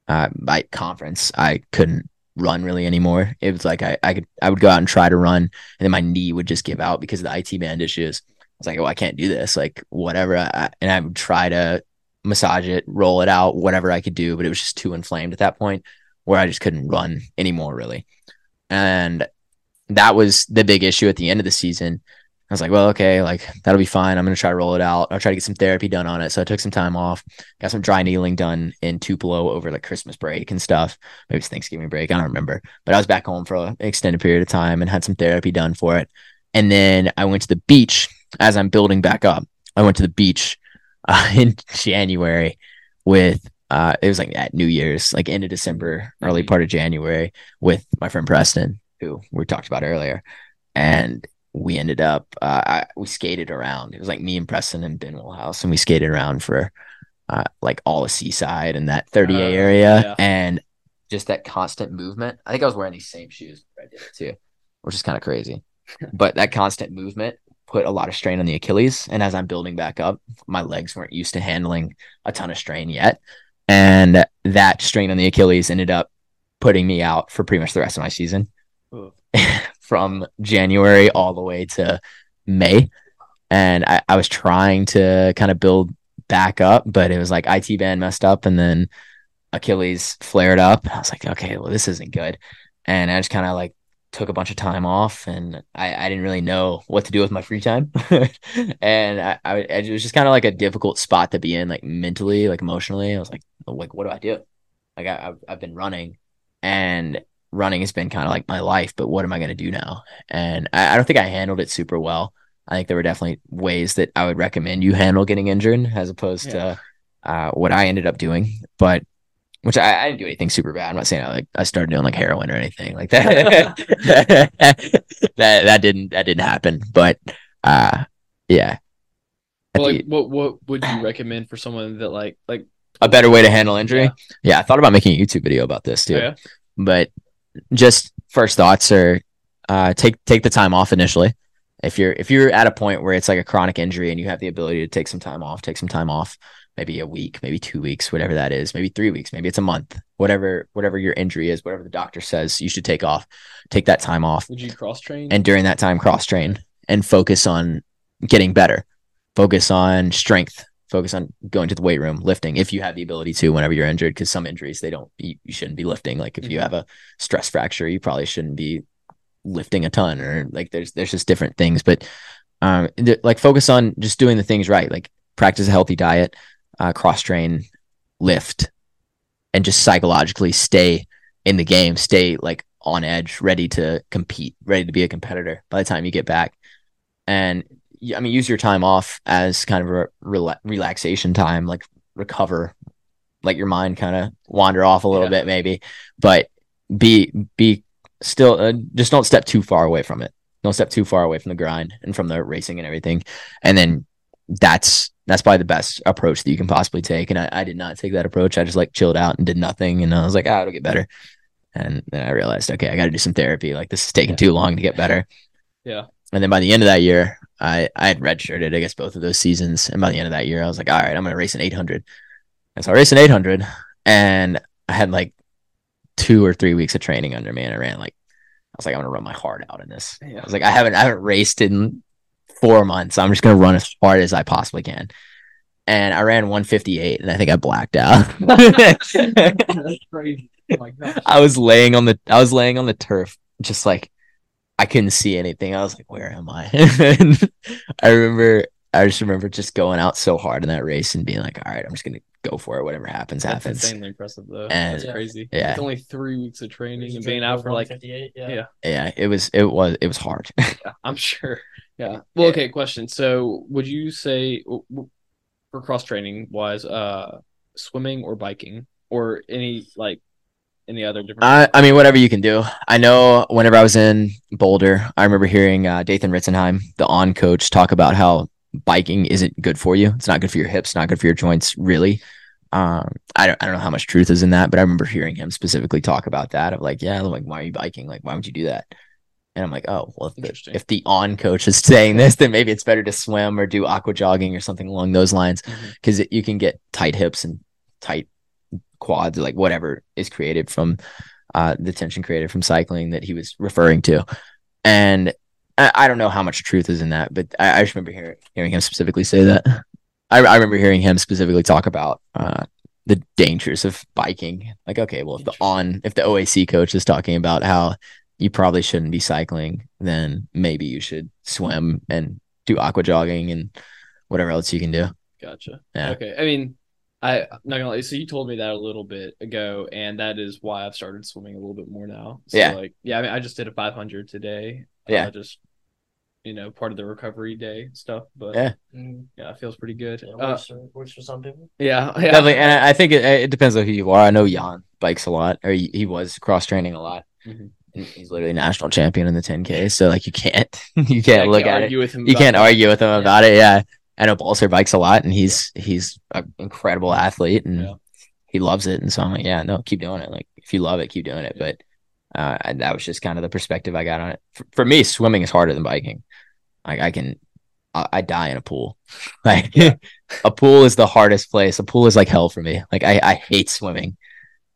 uh, by conference, I couldn't run really anymore. It was like I, I could I would go out and try to run, and then my knee would just give out because of the IT band issues. I was like, oh, I can't do this. Like whatever, I, and I would try to massage it, roll it out, whatever I could do, but it was just too inflamed at that point. where I just couldn't run anymore, really. And that was the big issue at the end of the season. I was like, well, okay, like that'll be fine. I'm gonna try to roll it out. I'll try to get some therapy done on it. So I took some time off, got some dry needling done in Tupelo over like Christmas break and stuff. Maybe it's Thanksgiving break. I don't remember. But I was back home for an extended period of time and had some therapy done for it. And then I went to the beach as I'm building back up. I went to the beach uh, in January with uh, it was like at New Year's, like end of December, early Mhm. part of January, with my friend Preston, who we talked about earlier, and we ended up uh, I, we skated around. It was like me and Preston and Ben Woolhouse, and we skated around for uh, like all of Seaside and that 30A Uh, area, yeah. and just that constant movement. I think I was wearing these same shoes I did it too, which is kind of crazy. but that constant movement put a lot of strain on the Achilles, and as I'm building back up, my legs weren't used to handling a ton of strain yet, and that strain on the Achilles ended up putting me out for pretty much the rest of my season. from January all the way to May. And I, I was trying to kind of build back up, but it was like IT band messed up and then Achilles flared up. I was like, okay, well, this isn't good. And I just kind of like took a bunch of time off and I, I didn't really know what to do with my free time. and I, I, it was just kind of like a difficult spot to be in, like mentally, like emotionally. I was like, like, what do I do? Like I, I've, I've been running and running has been kind of like my life, but what am I going to do now? And I, I don't think I handled it super well. I think there were definitely ways that I would recommend you handle getting injured as opposed to uh, what I ended up doing. But which I, I didn't do anything super bad. I'm not saying I like I started doing like heroin or anything like that. that that didn't that didn't happen. But uh, yeah, Well, the- like, what what would you recommend for someone that like like a better way to handle injury. Yeah. Yeah. I thought about making a YouTube video about this too. Oh, yeah? But just first thoughts are uh, take take the time off initially. If you're if you're at a point where it's like a chronic injury and you have the ability to take some time off, take some time off, maybe a week, maybe two weeks, whatever that is, maybe three weeks, maybe it's a month, whatever whatever your injury is, whatever the doctor says you should take off, take that time off would you cross train? and during that time cross train and focus on getting better focus on strength focus on going to the weight room lifting if you have the ability to whenever you're injured because some injuries they don't you, you shouldn't be lifting. Like if you Mhm. have a stress fracture you probably shouldn't be lifting a ton or like there's there's just different things. But um th- like focus on just doing the things right like practice a healthy diet uh, cross train lift and just psychologically stay in the game stay like on edge ready to compete ready to be a competitor by the time you get back. And i mean use your time off as kind of a rela- relaxation time like recover let your mind kind of wander off a little Yeah. bit maybe. But be be still uh, just don't step too far away from it. Don't step too far away from the grind and from the racing and everything. And then that's that's probably the best approach that you can possibly take. And I, I did not take that approach. I just like chilled out and did nothing. And i was like ah it'll get better. And then i realized okay i got to do some therapy. Like this is taking Yeah. too long to get better. Yeah. And then by the end of that year i i had redshirted i guess both of those seasons and by the end of that year i was like all right i'm gonna race an 800 and so i raced an 800 and i had like two or three weeks of training under me and i ran like i was like i'm gonna run my heart out in this Yeah. I was like, I haven't, I haven't raced in four months. I'm just gonna run as hard as I possibly can. And I ran 158, and I think I blacked out. That's crazy. Oh. I was laying on the, I was laying on the turf, just like I couldn't see anything. I was like, where am I? and I remember, I just remember just going out so hard in that race and being like, all right, I'm just gonna go for it. Whatever happens, That's happens. insanely impressive though. And- That's crazy. yeah. It's only three weeks of training and being out for like 158, yeah. yeah. Yeah, it was, it was, it was hard. Yeah, I'm sure. Yeah. Well, okay. Question. So, would you say w- w- for cross training wise, uh, swimming or biking or any like any other different? I, I mean, whatever you can do. I know whenever I was in Boulder, I remember hearing uh, Dathan Ritzenheim, the on coach, talk about how biking isn't good for you. It's not good for your hips, not good for your joints, really. Um, I don't, I don't know how much truth is in that, but I remember hearing him specifically talk about that of like, yeah, like, why are you biking? Like, why would you do that? And I'm like, oh, well, if the, if the on coach is saying this, then maybe it's better to swim or do aqua jogging or something along those lines because you can get tight hips and tight quads, like whatever is created from uh, the tension created from cycling that he was referring to. And I, I don't know how much truth is in that, but I, I just remember hearing, hearing him specifically say that. I, I remember hearing him specifically talk about uh, the dangers of biking. Like, okay, well, if the on if the OAC coach is talking about how you probably shouldn't be cycling, then maybe you should swim and do aqua jogging and whatever else you can do. Gotcha. Yeah. Okay. I mean, I I'm not gonna lie. So you told me that a little bit ago, and that is why I've started swimming a little bit more now. So Yeah. Like, yeah. I mean, I just did a 500 today. Yeah. Uh, just you know, part of the recovery day stuff. But Yeah. Mm, yeah, it feels pretty good. yeah, Uh, works, for, works for some people. yeah. Yeah. Definitely, and I I think it, it depends on who you are. I know Jan bikes a lot, or he, he was cross training a lot. Mhm. He's literally national champion in the 10K. So like you can't you can't look at it. argue with him. You can't argue with him Yeah. about it. Yeah. I know Balser bikes a lot and he's he's an incredible athlete and Yeah. he loves it. And so I'm like, yeah, no, keep doing it. Like if you love it, keep doing it. But uh I, that was just kind of the perspective I got on it. For, for me, swimming is harder than biking. Like I can I, I die in a pool. Like a pool is the hardest place. A pool is like hell for me. Like I, I hate swimming.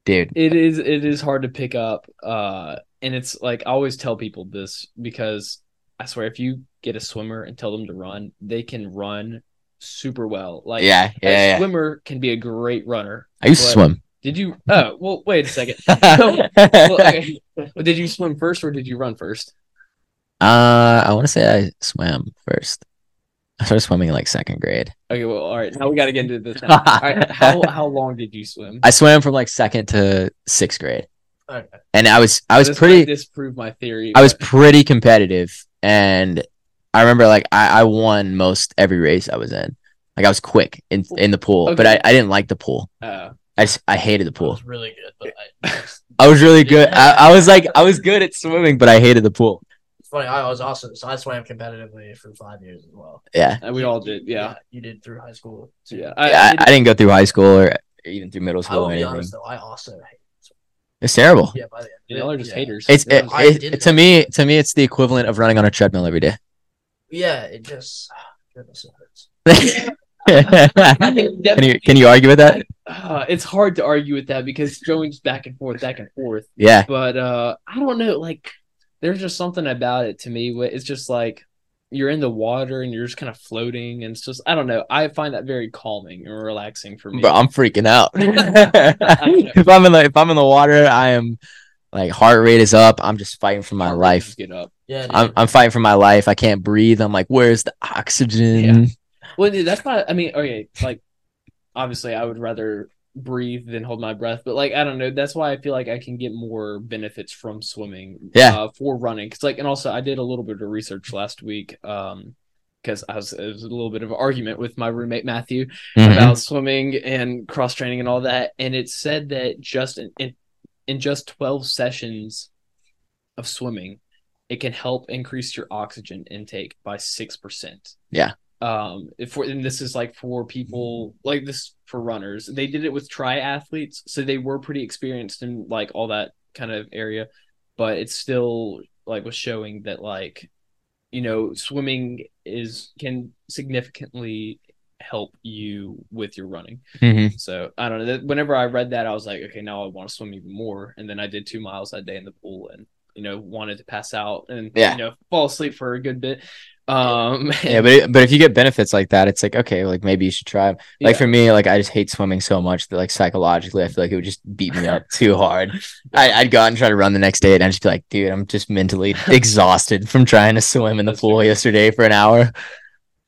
Dude. It is it is hard to pick up. Uh and it's like I always tell people this because I swear if you get a swimmer and tell them to run, they can run super well. Like Yeah, a yeah, yeah. swimmer can be a great runner. I used to swim. Did you oh well wait a second. well, okay. Well, did you swim first or did you run first? Uh, I want to say I swam first. I started swimming in like second grade. Okay, well, all right. Now we got to get into this. Now. All right, how how long did you swim? I swam from like second to sixth grade, Okay. and I was I was pretty disprove my theory. I was pretty competitive, and I remember like I, I won most every race I was in. Like I was quick in in the pool, but I, I didn't like the pool. uh, I just, I hated the It pool. was really good, but I, I was really good. I, I was like I was good at swimming, but I hated the pool. it's funny. I was also so I swam competitively for five years as well. Yeah, and we all did. Yeah, you did through high school. too. yeah. I, I, I didn't go through high school or even through middle school. I school will or be anything. honest though. I also hate. swimming. It's terrible. Yeah, by the end. You know, they're just yeah. haters. It's They're it, it, to me to me it's the equivalent of running on a treadmill every day. Yeah, it just goodness it hurts. can you can you argue with that? uh, it's hard to argue with that because going just back and forth, back and forth. Yeah. But uh, I don't know. Like, there's just something about it to me. where It's just like you're in the water and you're just kind of floating, and it's just I don't know. I find that very calming and relaxing for me. But I'm freaking out. if I'm in the if I'm in the water, I am like heart rate is up. I'm just fighting for my Heart life. Get up. Yeah, I'm. I'm fighting for my life. I can't breathe. I'm like, where's the oxygen? Well, dude, that's not. I mean, okay, like obviously, I would rather breathe than hold my breath, but like I don't know. That's why I feel like I can get more benefits from swimming. Yeah. Uh, for running, because like, and also I did a little bit of research last week. Um, because I was it was a little bit of an argument with my roommate Matthew Mhm. about swimming and cross training and all that, and it said that just in, in in just twelve sessions of swimming, it can help increase your oxygen intake by six percent. Yeah. Um, if for and this is like for people like this for runners, they did it with triathletes, so they were pretty experienced in like all that kind of area, but it's still like was showing that like you know swimming is can significantly help you with your running. Mhm. So I don't know. Whenever I read that, I was like, okay, now I want to swim even more. And then I did two miles that day in the pool, and you know, wanted to pass out and Yeah. you know, fall asleep for a good bit. Um, Yeah, but it, but if you get benefits like that, it's like okay, like maybe you should try. 'em. Like yeah. for me, like I just hate swimming so much that like psychologically, I feel like it would just beat me up too hard. I, I'd go out and try to run the next day, and I'd just be like, dude, I'm just mentally exhausted from trying to swim in the That's pool fair. yesterday for an hour.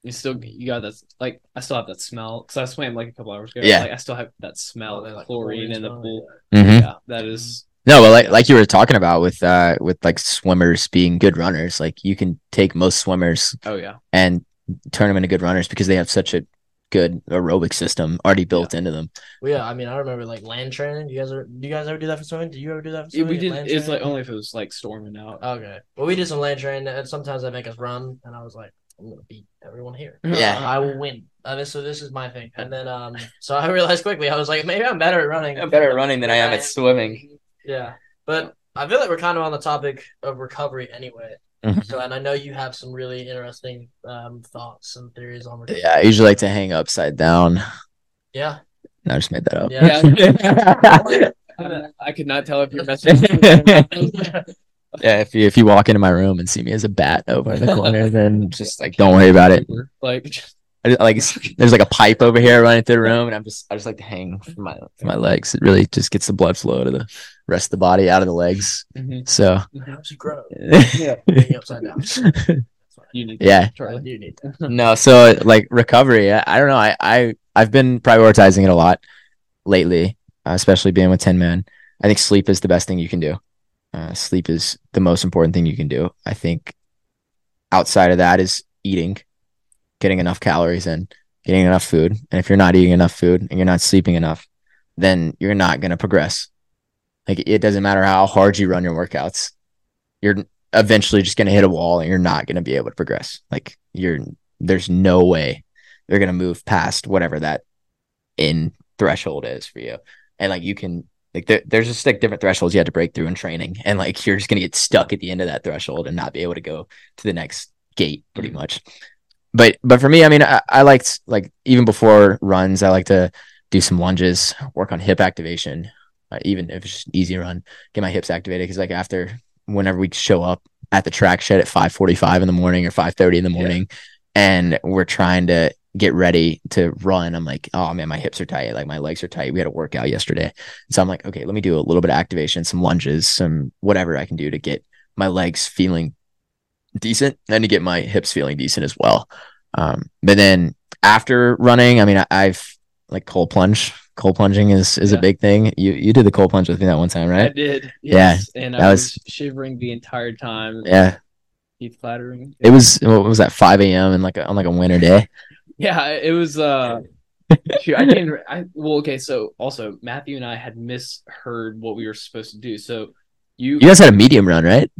you still you got that like I still have that smell because I swam like a couple hours ago. Yeah. Like, I still have that smell Oh, they of like chlorine in the smell, pool. Mhm. Yeah, that is No, but like like you were talking about with uh with like swimmers being good runners, like you can take most swimmers oh yeah. and turn them into good runners because they have such a good aerobic system already built into them. Well, yeah, I mean, I remember like land training. You guys are, do you guys ever do that for swimming? Do you ever do that for Yeah, swimming? we did. land It's like only if it was like storming out. Okay. Well, we did some land training, and sometimes they make us run, and I was like, I'm gonna beat everyone here. Yeah. I will win. Uh, this, so this is my thing. And then, um, so I realized quickly, I was like, maybe I'm better at running. I'm better at running than I am at swimming. Yeah, but I feel like we're kind of on the topic of recovery anyway. Mhm. So, and I know you have some really interesting um, thoughts and theories on recovery. Yeah, I usually like to hang upside down. Yeah. No, I just made that up. Yeah. I, I could not tell if you're messing. Yeah, if you if you walk into my room and see me as a bat over in the corner, then just like don't worry about it. Like, I I just, like there's like a pipe over here running through the room, and I'm just I just like to hang from my from my legs. It really just gets the blood flow to the rest of the body out of the legs. Mhm. So How's it grow? Yeah, upside down. you need. yeah, do need no. So like recovery, I, I don't know. I I I've been prioritizing it a lot lately, uh, especially being with Tinman. I think sleep is the best thing you can do. Uh, sleep is the most important thing you can do. I think outside of that is eating, getting enough calories in, getting enough food. And if you're not eating enough food and you're not sleeping enough, then you're not going to progress. Like it doesn't matter how hard you run your workouts, you're eventually just going to hit a wall and you're not going to be able to progress. Like you're, there's no way you're going to move past whatever that in threshold is for you. And like you can, like there, there's just like different thresholds you have to break through in training. And like you're just going to get stuck at the end of that threshold and not be able to go to the next gate pretty mm. much. But, but for me, I mean, I, I liked like even before runs, I like to do some lunges, work on hip activation, uh, even if it's just an easy run, get my hips activated. Cause like after, whenever we show up at the track shed at 545 in the morning or 530 in the Yeah. morning, and we're trying to get ready to run. I'm like, oh man, my hips are tight. Like my legs are tight. We had a workout yesterday. So I'm like, okay, let me do a little bit of activation, some lunges, some whatever I can do to get my legs feeling decent and to get my hips feeling decent as well. Um, but then after running, I mean, I, I've like cold plunge. Cold plunging is is Yeah. a big thing. You you did the cold plunge with me that one time, right? I did. Yeah, Yes. and I was, was- shivering the entire time. Yeah. Teeth clattering. It was what was that 5 a.m. and like a, on like a winter day. Yeah, it was. uh shoot, I can't. I well, okay. So also, Matthew and I had misheard what we were supposed to do. So you, You guys had a medium run, right?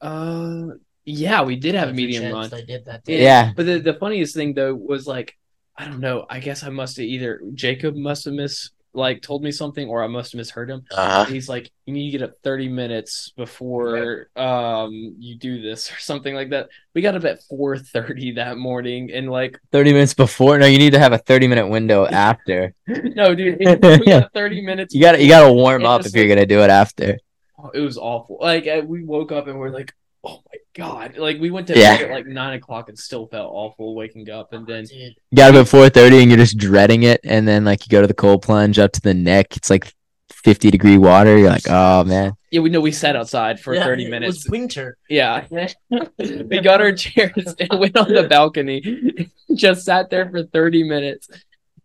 uh, yeah, we did have a medium chance run. They did that. Yeah. Yeah. But the, the funniest thing though was like, I don't know. I guess I must have either Jacob must have miss like told me something, or I must have misheard him. Uh-huh. He's like, you need to get up 30 minutes before um you do this or something like that. We got up at 4:30 that morning, and like, 30 minutes before. No, you need to have a 30 minute window after. no, dude, we got 30 minutes. You got to you got to warm up if you're going to do it after. Oh, it was awful. Like uh, we woke up and we're like, oh my god! Like we went to Yeah. bed at like nine o'clock and still felt awful waking up, and then Dude, You got up at 4:30 and you're just dreading it and then like you go to the cold plunge up to the neck. It's like 50 degree water. You're like, "Oh man." yeah, we know we sat outside for yeah, 30 It minutes. was winter. Yeah. we got our chairs and went on the balcony. Just sat there for 30 minutes.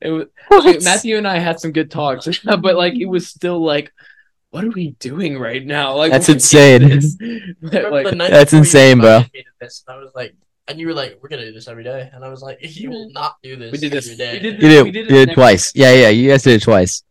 It was Matthew and I had some good talks, but like it was still like, what are we doing right now? Like That's insane. is like, That's insane, bro. invited me to This, I was like, and you were like, "We're gonna do this every day," and I was like, "You will not do this." we did this. every day. We did You this, did, we did it you did next- twice. Yeah, yeah, you guys did it twice.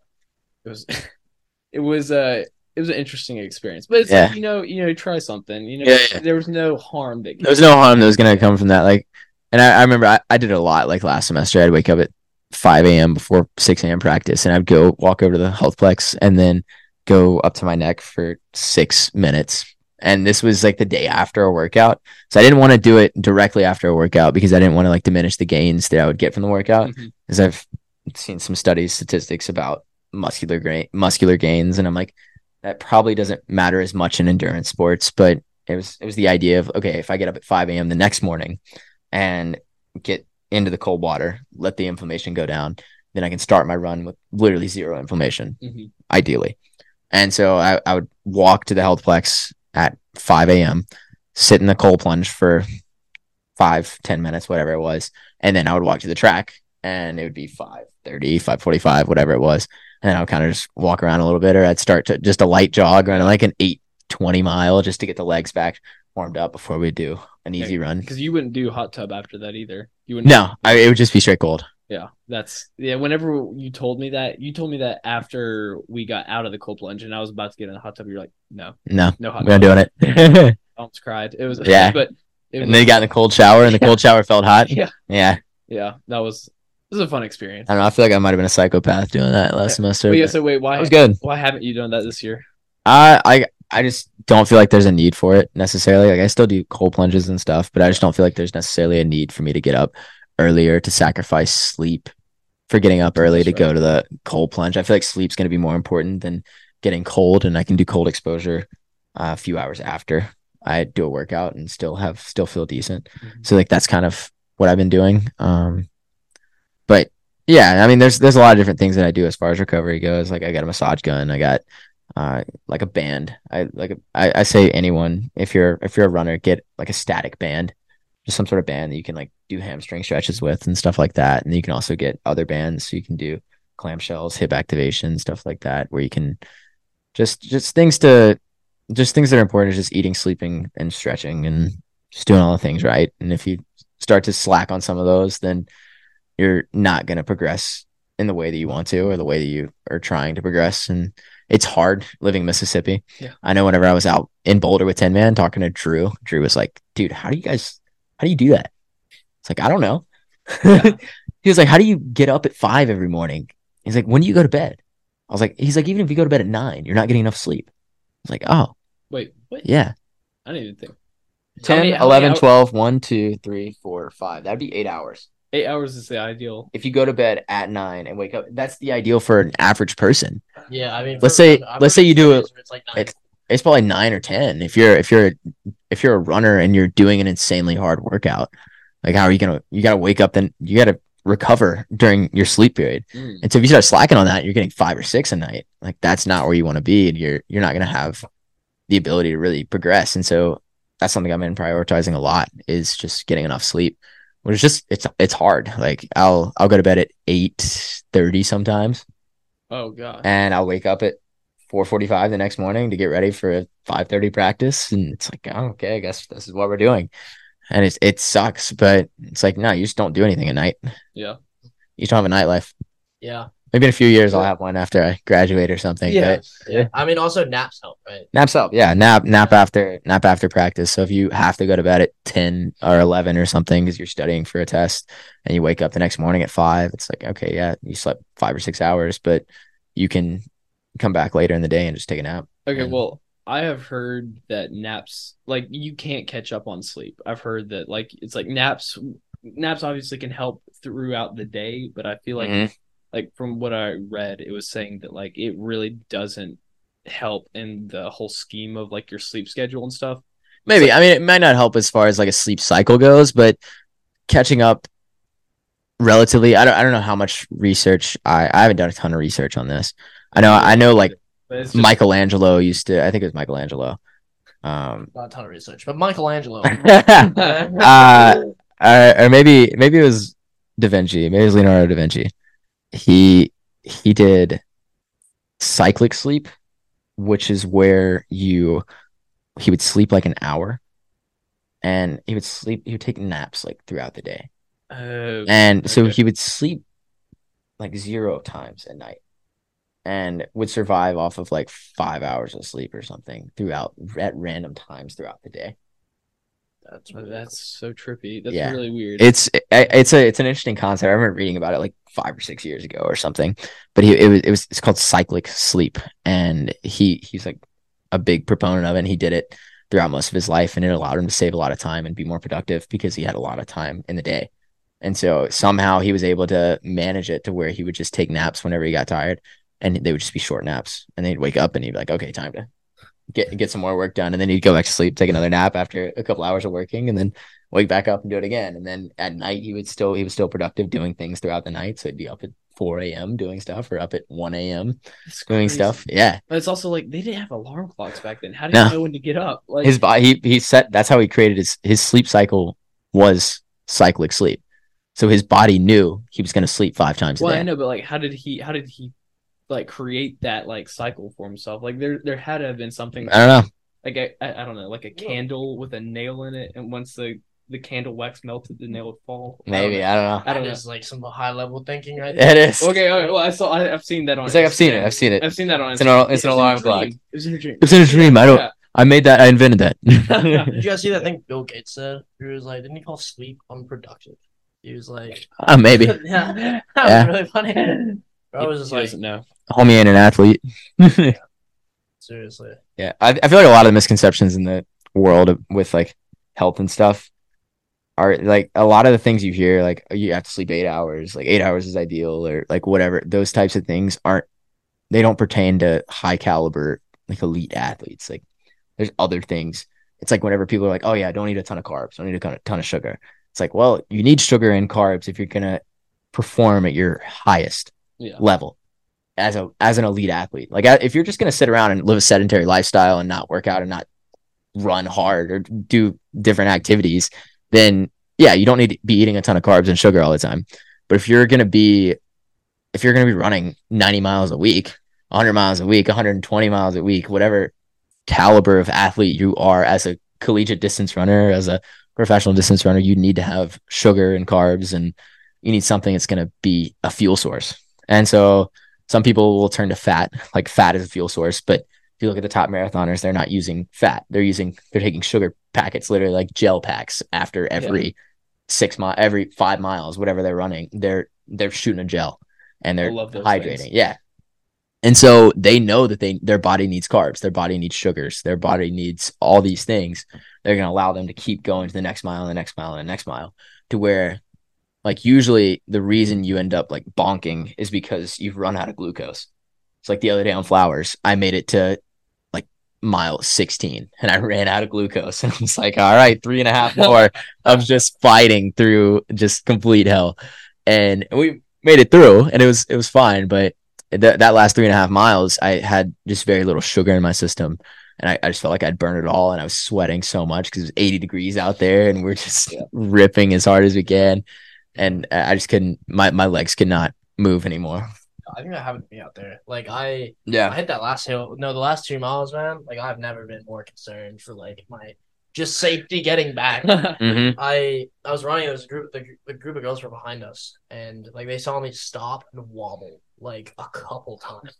It was it was uh it was an interesting experience. But it's Yeah. like, you know, you know, try something. You know, Yeah, yeah. there was no harm that There was no harm that was going to come from that. Like, and I, I remember I, I did a lot. Like last semester, I'd wake up at 5 a.m. before 6 a.m. practice and I'd go walk over to the healthplex and then go up to my neck for six minutes. And this was like the day after a workout. So I didn't want to do it directly after a workout because I didn't want to like diminish the gains that I would get from the workout. Mhm. Because I've seen some studies, statistics about muscular gain, muscular gains, and I'm like, that probably doesn't matter as much in endurance sports. But it was it was the idea of okay, if I get up at 5 a.m. the next morning and get into the cold water, let the inflammation go down, then I can start my run with literally zero inflammation Mhm. ideally. And so I, I would walk to the healthplex at 5 a.m., sit in the cold plunge for five, 10 minutes, whatever it was. And then I would walk to the track and it would be 5.30, 5.45, whatever it was. And then I would kind of just walk around a little bit or I'd start to just a light jog around like an 820 mile just to get the legs back warmed up before we do an easy run. because you wouldn't do hot tub after that either. You wouldn't No, I, it would just be straight cold. Yeah, that's yeah. Whenever you told me that, you told me that after we got out of the cold plunge and I was about to get in the hot tub. You're like, no, No, no hot we're not doing it. I almost cried. It was Yeah. but it and was, you got in the cold shower and the cold shower felt hot. Yeah. Yeah. yeah, that was it was a fun experience. I don't know. I feel like I might have been a psychopath doing that last Yeah. semester. But yeah, so wait, why it was good. why haven't you done that this year? I, I I just don't feel like there's a need for it necessarily. Like I still do cold plunges and stuff, but I just don't feel like there's necessarily a need for me to get up earlier to sacrifice sleep for getting up early That's to go to the cold plunge. I feel like sleep's going to be more important than getting cold, and I can do cold exposure uh, a few hours after I do a workout and still have still feel decent. Mhm. So like that's kind of what I've been doing. Um, but yeah, I mean, there's there's a lot of different things that I do as far as recovery goes. Like I got a massage gun, I got uh like a band. I like a- I, I say anyone if you're if you're a runner, get like a static band, just some sort of band that you can like do hamstring stretches with and stuff like that. And you can also get other bands so you can do clamshells, hip activation, stuff like that, where you can just just things to just things that are important is just eating, sleeping, and stretching, and just doing all the things right. And if you start to slack on some of those, then you're not going to progress in the way that you want to or the way that you are trying to progress. And it's hard living in Mississippi. Yeah. I know whenever I was out in Boulder with Tinman talking to Drew, Drew was like, dude, how do you guys, how do you do that? It's like, I don't know. Yeah. he was like, how do you get up at five every morning? He's like, when do you go to bed? I was like, he's like, even if you go to bed at nine, you're not getting enough sleep. I was like, oh, Wait, what? yeah. I didn't even think. How 10, many- 11, 12, 1, 2, 3, 4, 5. That'd be eight hours. Eight hours is the ideal. If you go to bed at nine and wake up, that's the ideal for an average person. Yeah, I mean, Let's say- I've let's say you do it- It's like nine. it's- It's probably nine or ten. If you're if you're if you're a runner and you're doing an insanely hard workout, like how are you gonna you gotta wake up then you gotta recover during your sleep period. Mm. And so if you start slacking on that, you're getting five or six a night. Like that's not where you want to be, and you're you're not gonna have the ability to really progress. And so that's something I've been prioritizing a lot is just getting enough sleep. Which is just it's it's hard. Like I'll I'll go to bed at eight thirty sometimes, Oh god. and I'll wake up at four forty five the next morning to get ready for a five thirty practice. And it's like, oh, okay, I guess this is what we're doing. And it's it sucks, but it's like no, you just don't do anything at night. Yeah. You don't have a nightlife. yeah, Maybe in a few years I'll have one after I graduate or something. Yeah. But yeah. I mean, also naps help, right? naps help. Yeah, nap nap after nap after practice. So if you have to go to bed at ten or eleven or something because you're studying for a test and you wake up the next morning at five, it's like okay, yeah, you slept five or six hours, but you can come back later in the day and just take a nap. Okay, And- well, I have heard that naps like you can't catch up on sleep. I've heard that like it's like naps naps obviously can help throughout the day, but I feel like Mhm. like from what I read, it was saying that like it really doesn't help in the whole scheme of like your sleep schedule and stuff. Maybe. I mean, it might not help as far as like a sleep cycle goes, but catching up relatively. I don't. I don't know how much research. I I haven't done a ton of research on this. I know. I know. Like just- Michelangelo used to. I think it was Michelangelo. Um, Not a ton of research, but Michelangelo. uh, or, maybe maybe it was Da Vinci. Maybe it was Leonardo da Vinci. He he did cyclic sleep, which is where you he would sleep like an hour, and he would sleep. He would take naps like throughout the day, Oh, and so okay. he would sleep like zero times at night, and would survive off of like five hours of sleep or something throughout at random times throughout the day. That's really that's so trippy. That's Yeah. really weird. it's it- it's a it's an interesting concept. I remember reading about it like five or six years ago or something. But he it was it was it's called cyclic sleep, and he he's like a big proponent of it. And he did it throughout most of his life, and it allowed him to save a lot of time and be more productive because he had a lot of time in the day. And so somehow he was able to manage it to where he would just take naps whenever he got tired, and they would just be short naps. And then he'd wake up and he'd be like, "Okay, time to get get some more work done." And then he'd go back to sleep, take another nap after a couple hours of working, and then wake back up and do it again. And then at night he would still he was still productive doing things throughout the night. So he'd be up at four a.m. doing stuff or up at one a.m. It's doing stuff. Yeah, But it's also like they didn't have alarm clocks back then. How do No. you know when to get up? Like his body he he set that's how he created his his sleep cycle was cyclic sleep. So his body knew he was going to sleep five times Well, I know, but like, how did he? How did he like create that like cycle for himself? Like there, there had to have been something I don't know. like a, I, I don't know, like a candle with a nail in it, and once the the candle wax melted, the nail would fall. Maybe. I don't know. I don't That know. is like some high level thinking right there. It is. Okay, okay, well, I saw. I, I've seen that on. It's like I've seen it. I've seen it. I've seen that on. It's an it's an It was in alarm clock. It's in a dream. It's in a dream. I don't. Yeah. I made that. I invented that. Did you guys see that thing Bill Gates said? He was like, didn't he call sleep unproductive? He was like, uh, maybe. yeah, that Yeah. was really funny. I was just He like, doesn't know. Homie ain't an athlete. seriously. Yeah, I, I feel like a lot of the misconceptions in the world of- with like health and stuff are like a lot of the things you hear, like oh, you have to sleep eight hours, like eight hours is ideal, or like whatever. Those types of things aren't, they don't pertain to high caliber, like elite athletes. Like there's other things. It's like whenever people are like, oh yeah, don't eat a ton of carbs, don't eat a ton of, ton of sugar. It's like, well, you need sugar and carbs if you're gonna perform at your highest Yeah. level as a as an elite athlete. Like if you're just going to sit around and live a sedentary lifestyle and not work out and not run hard or do different activities, then yeah, you don't need to be eating a ton of carbs and sugar all the time. But if you're going to be if you're going to be running 90 miles a week, 100 miles a week, 120 miles a week, whatever caliber of athlete you are as a collegiate distance runner, as a professional distance runner, you need to have sugar and carbs and you need something that's going to be a fuel source. And so some people will turn to fat, like fat as a fuel source. But if you look at the top marathoners, they're not using fat. They're using, they're taking sugar packets, literally like gel packs after every six mile, every five miles, whatever they're running, they're, they're shooting a gel and they're hydrating. things. Yeah. And so they know that they their body needs carbs, their body needs sugars, their body needs all these things. They're going to allow them to keep going to the next mile, and the next mile, and the next mile, to where, like, usually the reason you end up like bonking is because you've run out of glucose. It's like the other day on flowers, I made it to like mile 16 and I ran out of glucose. And I was like, all right, three and a half more of just fighting through just complete hell. And we made it through and it was it was fine. But that that last three and a half miles, I had just very little sugar in my system. And I, I just felt like I'd burn it all. And I was sweating so much because it was 80 degrees out there and we're just Yeah. ripping as hard as we can. And I I just couldn't, my, my legs could not move anymore. I think that happened to me out there. Like I, yeah, I Yeah. hit that last hill. No, the last two miles, man. Like I've never been more concerned for like my just safety getting back. Mm-hmm. I I was running. There was a group. The, the group of girls were behind us, and like they saw me stop and wobble like a couple times,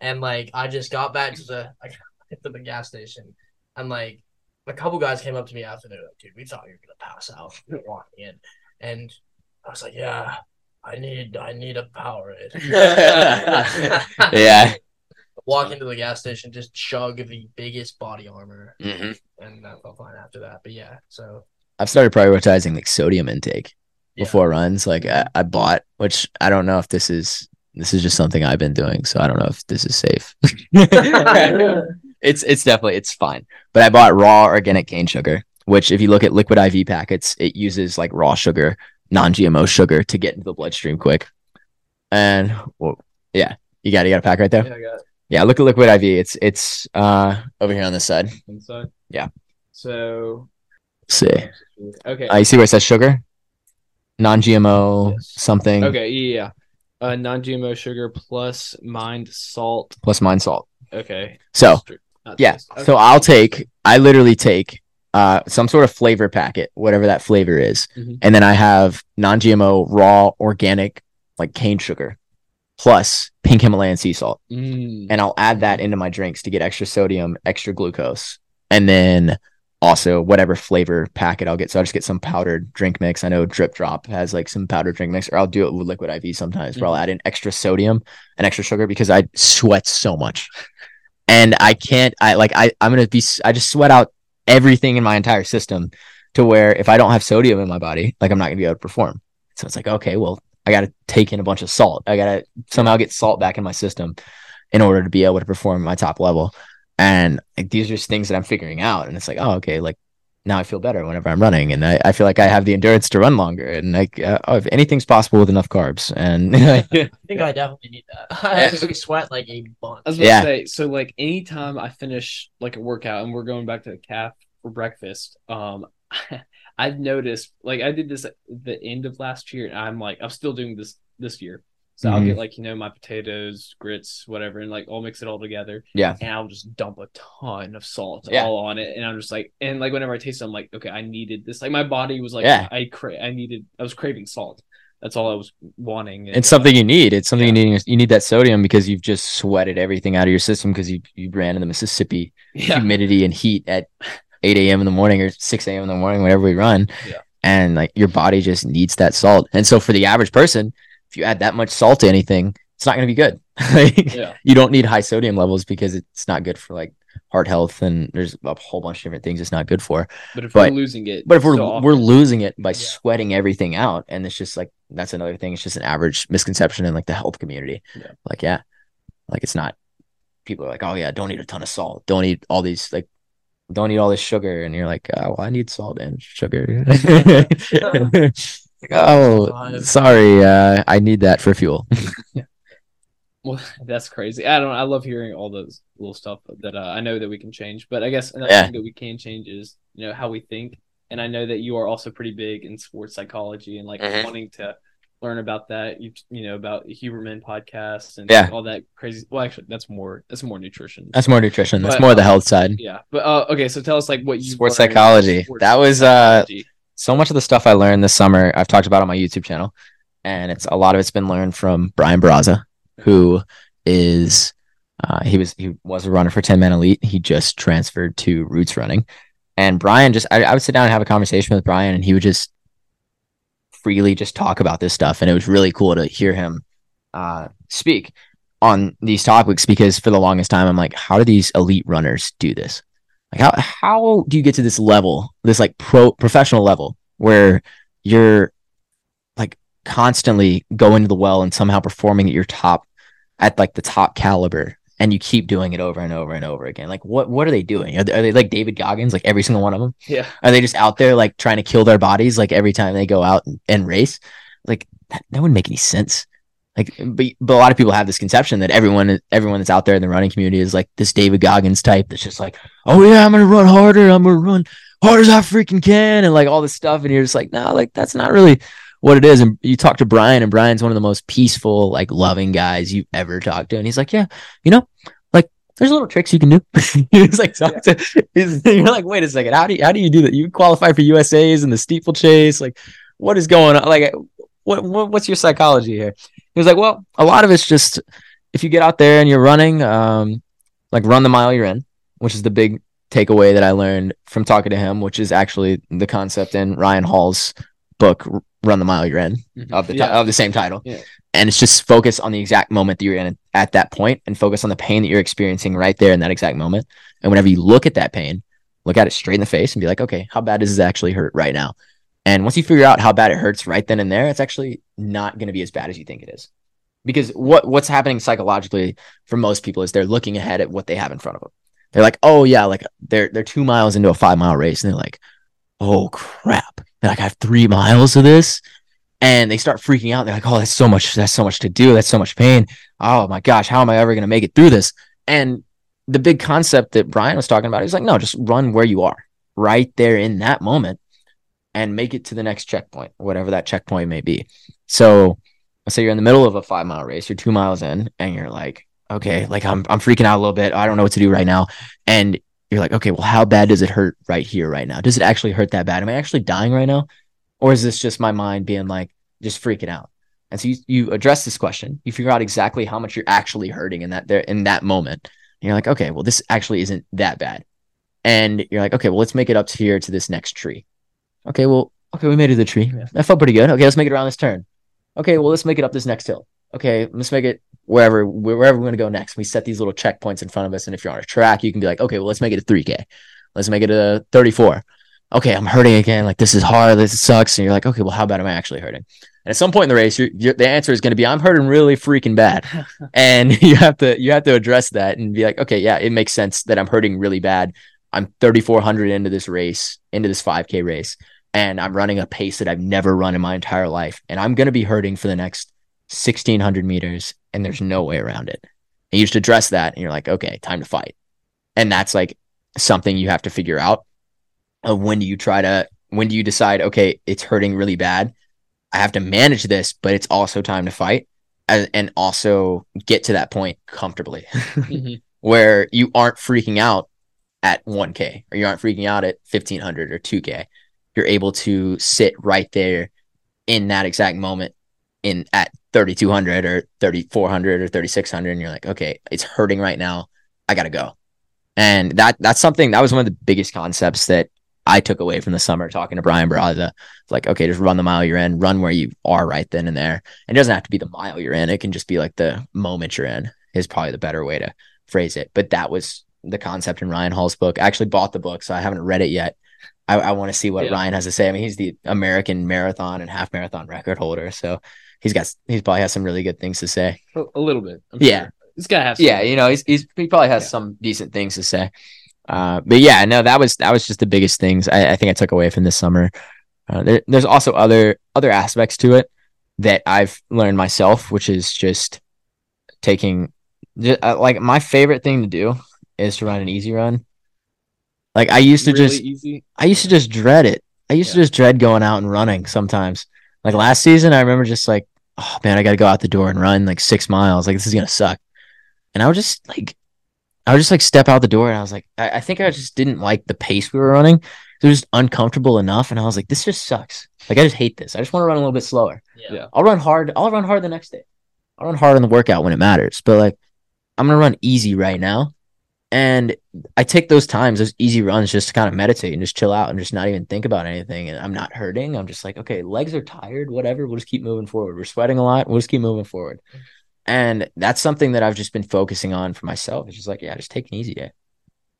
and like I just got back to the I got to the gas station, and like a couple guys came up to me after they were like, "Dude, we thought you were gonna pass out walking in," and I was like, "Yeah, I need I need a Powerade." Yeah. Walk into the gas station, just chug the biggest body armor, hmm and I felt fine after that. But yeah, so I've started prioritizing like sodium intake Yeah. before runs. Like I, I bought, which I don't know if this is this is just something I've been doing, so I don't know if this is safe. it's it's definitely it's fine. But I bought raw organic cane sugar, which if you look at liquid IV packets, it uses like raw sugar, non-GMO sugar to get into the bloodstream quick. And well, yeah, you got you got a pack right there. yeah, I got Yeah, look at liquid IV. It's it's uh over here on this side. inside. Yeah. So Let's see. okay. Uh, you see where it says sugar? Non-GMO Yes. something okay. Yeah. yeah. Uh, non-GMO sugar plus mined salt. plus mine salt. Okay. So yeah. Okay. so I'll take. I literally take uh some sort of flavor packet, whatever that flavor is, Mhm. and then I have non-GMO raw organic like cane sugar plus pink Himalayan sea salt, Mm. and I'll add that into my drinks to get extra sodium, extra glucose, and then also whatever flavor packet I'll get. So I'll just get some powdered drink mix. I know Drip Drop has like some powdered drink mix, or I'll do it with liquid IV sometimes, where I'll add in extra sodium and extra sugar because I sweat so much. And I can't, I like, I, I'm going to be, I just sweat out everything in my entire system to where if I don't have sodium in my body, like I'm not to be able to perform. So it's like, okay, well, I got to take in a bunch of salt. I got to somehow get salt back in my system in order to be able to perform at my top level. And like, these are just things that I'm figuring out. And it's like, oh, okay, like now I feel better whenever I'm running. And I, I feel like I have the endurance to run longer. And like, uh, oh, if anything's possible with enough carbs. And I think I definitely need that. I actually sweat like a bunch. I was about Yeah. to say, so like anytime I finish like a workout and we're going back to the calf for breakfast, um, I've noticed like I did this at the end of last year, and I'm like I'm still doing this this year. So I'll Mhm. get like you know my potatoes, grits, whatever, and like I'll mix it all together. Yeah. and I'll just dump a ton of salt Yeah. all on it, and I'm just like, and like whenever I taste it, I'm like, okay, I needed this. Like my body was like, Yeah. I cra- I needed, I was craving salt. That's all I was wanting. and, it's uh, something you need. It's something Yeah. you need. You need that sodium because you've just sweated everything out of your system because you, you ran in the Mississippi humidity and heat at 8 a.m. in the morning or 6 a.m. in the morning, whenever we run. Yeah. And like your body just needs that salt. And so for the average person, if you add that much salt to anything, it's not going to be good. Like, yeah. You don't need high sodium levels because it's not good for like heart health and there's a whole bunch of different things it's not good for. But if But- we're losing it, But if we're so we're losing it by Yeah. sweating everything out, and it's just like that's another thing. It's just an average misconception in like the health community. Yeah. Like yeah, like it's not. People are like, oh yeah, don't eat a ton of salt. Don't eat all these like, don't eat all this sugar. And you're like, oh, well, I need salt and sugar. oh, Five. sorry. Uh, I need that for fuel. Well, that's crazy. I don't. I love hearing all those little stuff that uh, I know that we can change. But I guess another Yeah. thing that we can change is you know how we think. And I know that you are also pretty big in sports psychology and like Mhm. wanting to learn about that. You you know about Huberman podcasts and Yeah. all that crazy. Well, actually, that's more that's more nutrition. That's more nutrition. That's But, more the uh, health side. yeah. But uh, okay, so tell us like what you Sports psychology. sports That was, uh, psychology. So much of the stuff I learned this summer, I've talked about on my YouTube channel, and it's a lot of it's been learned from Brian Barraza, who is uh, he was he was a runner for Tinman Elite. He just transferred to Roots Running, and Brian just I, I would sit down and have a conversation with Brian, and he would just freely just talk about this stuff, and it was really cool to hear him uh, speak on these topics because for the longest time I'm like, how do these elite runners do this? Like how how do you get to this level, this like pro professional level where you're like constantly going to the well and somehow performing at your top at like the top caliber and you keep doing it over and over and over again. Like what what are they doing? Are they, are they like David Goggins like every single one of them? yeah. Are they just out there like trying to kill their bodies like every time they go out and, and race? Like that, that wouldn't make any sense. Like, but, but a lot of people have this conception that everyone everyone that's out there in the running community is like this David Goggins type that's just like, oh yeah, I'm gonna run harder, I'm gonna run hard as I freaking can, and like all this stuff, and you're just like, no, like that's not really what it is. And you talk to Brian, and Brian's one of the most peaceful, like loving guys you've ever talked to, and he's like, yeah, you know, like there's little tricks you can do. he's like, talk to- he's- you're like, wait a second, how do you how do you do that? You qualify for USA's and the steeplechase, like what is going on? Like, what, what what's your psychology here? He was like, well, a lot of it's just if you get out there and you're running, um, like run the mile you're in, which is the big takeaway that I learned from talking to him, which is actually the concept in Ryan Hall's book, Run the Mile You're In, of the ti- Yeah. of the same title. Yeah. And it's just focus on the exact moment that you're in at that point and focus on the pain that you're experiencing right there in that exact moment. And whenever you look at that pain, look at it straight in the face and be like, okay, how bad does this actually hurt right now? And once you figure out how bad it hurts right then and there, it's actually not going to be as bad as you think it is. Because what what's happening psychologically for most people is they're looking ahead at what they have in front of them. They're like, oh yeah, like they're they're two miles into a five mile race, and they're like, oh crap, they're like I have three miles of this, and they start freaking out. They're like, oh, that's so much, that's so much to do, that's so much pain. Oh my gosh, how am I ever gonna make it through this? And the big concept that Brian was talking about, he's like, no, just run where you are, right there in that moment, and make it to the next checkpoint, whatever that checkpoint may be. So let's say you're in the middle of a five mile race, you're two miles in, and you're like, okay, like I'm I'm freaking out a little bit. I don't know what to do right now. And you're like, okay, well, how bad does it hurt right here, right now? Does it actually hurt that bad? Am I actually dying right now? Or is this just my mind being like just freaking out? And so you, you address this question, you figure out exactly how much you're actually hurting in that there in that moment. And you're like, okay, well, this actually isn't that bad. And you're like, okay, well, let's make it up to here to this next tree. Okay, well, okay, we made it to the tree. Yeah. That felt pretty good. Okay, let's make it around this turn. Okay, well, let's make it up this next hill. Okay, let's make it wherever wherever we're gonna go next. We set these little checkpoints in front of us, and if you're on a track, you can be like, okay, well, let's make it a 3K. Let's make it a 34. Okay, I'm hurting again. Like this is hard. This sucks. And you're like, okay, well, how bad am I actually hurting? And at some point in the race, you're, you're, the answer is going to be, I'm hurting really freaking bad, and you have to you have to address that and be like, okay, yeah, it makes sense that I'm hurting really bad. I'm 3,400 into this race, into this 5K race, and I'm running a pace that I've never run in my entire life, and I'm going to be hurting for the next 1,600 meters, and there's no way around it. And you just address that, and you're like, okay, time to fight. And that's like something you have to figure out. Of when do you try to? When do you decide? Okay, it's hurting really bad. I have to manage this, but it's also time to fight, and, also get to that point comfortably, Mhm. where you aren't freaking out at 1K or you aren't freaking out at 1500 or 2K. You're able to sit right there in that exact moment in at 3200 or 3400 or 3600 and you're like okay it's hurting right now. I gotta go. And that that's something that was one of the biggest concepts that i took away from the summer talking to brian Barraza. It's like okay just run the mile you're in run where you are right then and there. And it doesn't have to be the mile you're in. It can just be like the moment you're in is probably the better way to phrase it. But that was the concept in ryan hall's book. I actually bought the book so i haven't read it yet I, I want to see what Yeah. Ryan has to say. I mean, he's the American marathon and half marathon record holder, so he's got he probably has some really good things to say. a, little bit. I'm Yeah. sure. This guy has. some- Yeah, you know, he's, he's he probably has Yeah. some decent things to say. Uh, but yeah, no, that was that was just the biggest things I, I think I took away from this summer. Uh, there, there's also other other aspects to it that I've learned myself, which is just taking ju- uh, like my favorite thing to do is to run an easy run. Like I used to really just easy. I used to just dread it. I used to just dread going out and running sometimes. Like last season, I remember just like, oh man, I got to go out the door and run like six miles. Like this is gonna suck. And I would just like, I would just like step out the door, and I was like, I, I think I just didn't like the pace we were running. It was just uncomfortable enough, and I was like, this just sucks. Like I just hate this. I just want to run a little bit slower. Yeah. Yeah. I'll run hard. I'll run hard the next day. I'll run hard on the workout when it matters. But like, I'm gonna run easy right now, and I take those times, those easy runs, just to kind of meditate and just chill out and just not even think about anything. And I'm not hurting. I'm just like, okay, legs are tired. Whatever. We'll just keep moving forward. We're sweating a lot. We'll just keep moving forward. And that's something that I've just been focusing on for myself. It's just like, yeah, just take an easy day.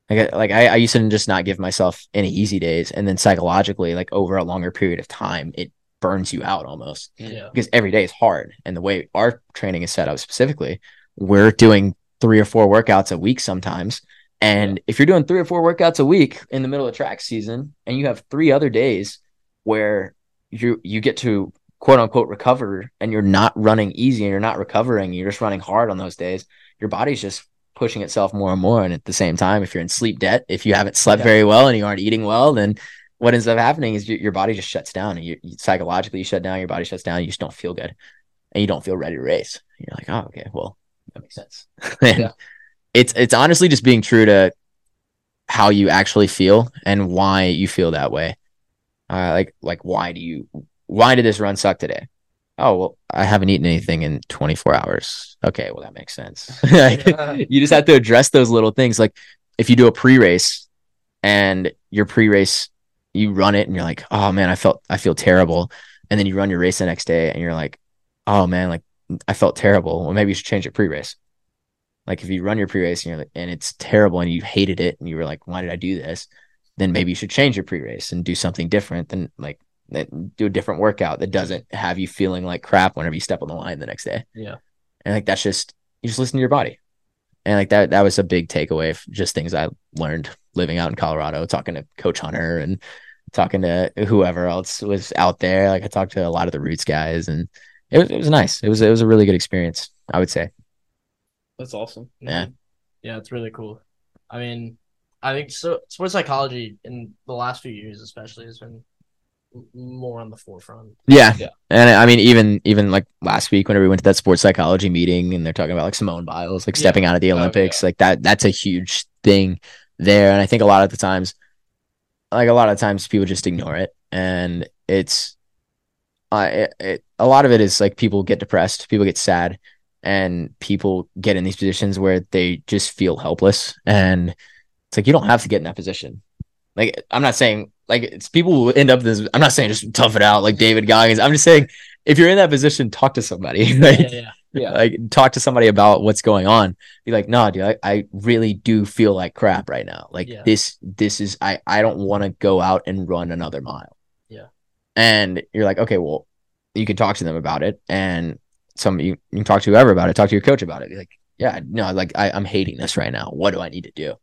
Like, I- like I, I used to just not give myself any easy days, and then psychologically, like over a longer period of time, it burns you out almost Yeah. because every day is hard. And the way our training is set up specifically, we're doing three or four workouts a week sometimes. And if you're doing three or four workouts a week in the middle of track season and you have three other days where you you get to quote unquote recover and you're not running easy and you're not recovering, you're just running hard on those days, your body's just pushing itself more and more. And at the same time, if you're in sleep debt, if you haven't slept Yeah. very well and you aren't eating well, then what ends up happening is your, your body just shuts down and you, you psychologically you shut down, your body shuts down, you just don't feel good and you don't feel ready to race. You're like, oh, okay, well, that makes sense. Yeah. It's it's honestly just being true to how you actually feel and why you feel that way. Uh, like like why do you why did this run suck today? Oh well, I haven't eaten anything in 24 hours. Okay, well that makes sense. You just have to address those little things. Like if you do a pre-race and your pre-race, you run it and you're like, oh man, I felt I feel terrible, and then you run your race the next day and you're like, oh man, like I felt terrible. Well, maybe you should change your pre-race. Like if you run your pre-race and you're like, and it's terrible and you hated it and you were like, why did I do this? Then maybe you should change your pre-race and do something different than like do a different workout that doesn't have you feeling like crap whenever you step on the line the next day. Yeah. And like that's just you just listen to your body. And like that that was a big takeaway of just things I learned living out in Colorado, talking to Coach Hunter and talking to whoever else was out there. Like I talked to a lot of the roots guys and it was it was nice. It was it was a really good experience, I would say. That's awesome. Yeah. Yeah, it's really cool. I mean, I think so. Sports psychology in the last few years, especially, has been more on the forefront. Yeah. Yeah. And I mean, even even like last week, whenever we went to that sports psychology meeting, and they're talking about like Simone Biles, like Yeah. stepping out of the Oh, Olympics, yeah. like that. That's a huge thing there. And I think a lot of the times, like a lot of times, people just ignore it, and it's, uh, it, it, a lot of it is like people get depressed, people get sad, and people get in these positions where they just feel helpless, and it's like you don't have to get in that position. Like I'm not saying like it's people who end up this. I'm not saying just tough it out like David Goggins. I'm just saying if you're in that position, talk to somebody. Like, Yeah, yeah, Yeah. like talk to somebody about what's going on. Be like, no, dude, I, I really do feel like crap right now. Like this, this is I I don't want to go out and run another mile. And you're like, okay, well, you can talk to them about it, and some you, you can talk to whoever about it. Talk to your coach about it. Be like, yeah, no, like I, I'm hating this right now. What do I need to do?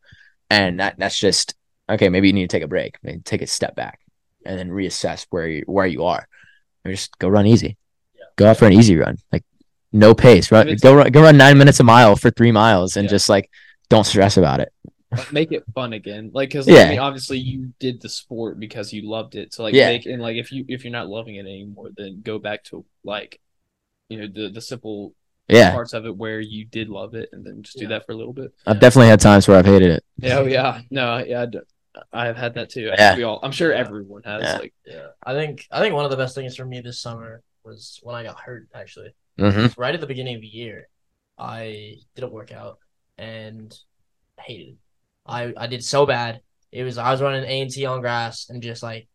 And that that's just okay. Maybe you need to take a break, maybe take a step back, and then reassess where you where you are. Or just go run easy. Yeah. Go out for an easy run, like no pace. Run, go run, go run nine minutes a mile for three miles, and Yeah. just like don't stress about it. Like, make it fun again. Like, cause Yeah. I mean, obviously you did the sport because you loved it. So like, Yeah. make and like if you if you're not loving it anymore, then go back to like, you know, the the simple Yeah, parts of it where you did love it, and then just do Yeah. that for a little bit. I've definitely had times where I've hated it. Yeah, oh, yeah, no, yeah, I d- I've had that too. I Yeah. think we all, I'm sure everyone has. Yeah. Like, yeah. I think I think one of the best things for me this summer was when I got hurt. Actually, Mm-hmm. right at the beginning of the year, I did a workout and hated it. I I did so bad. It was I was running A and T on grass and just like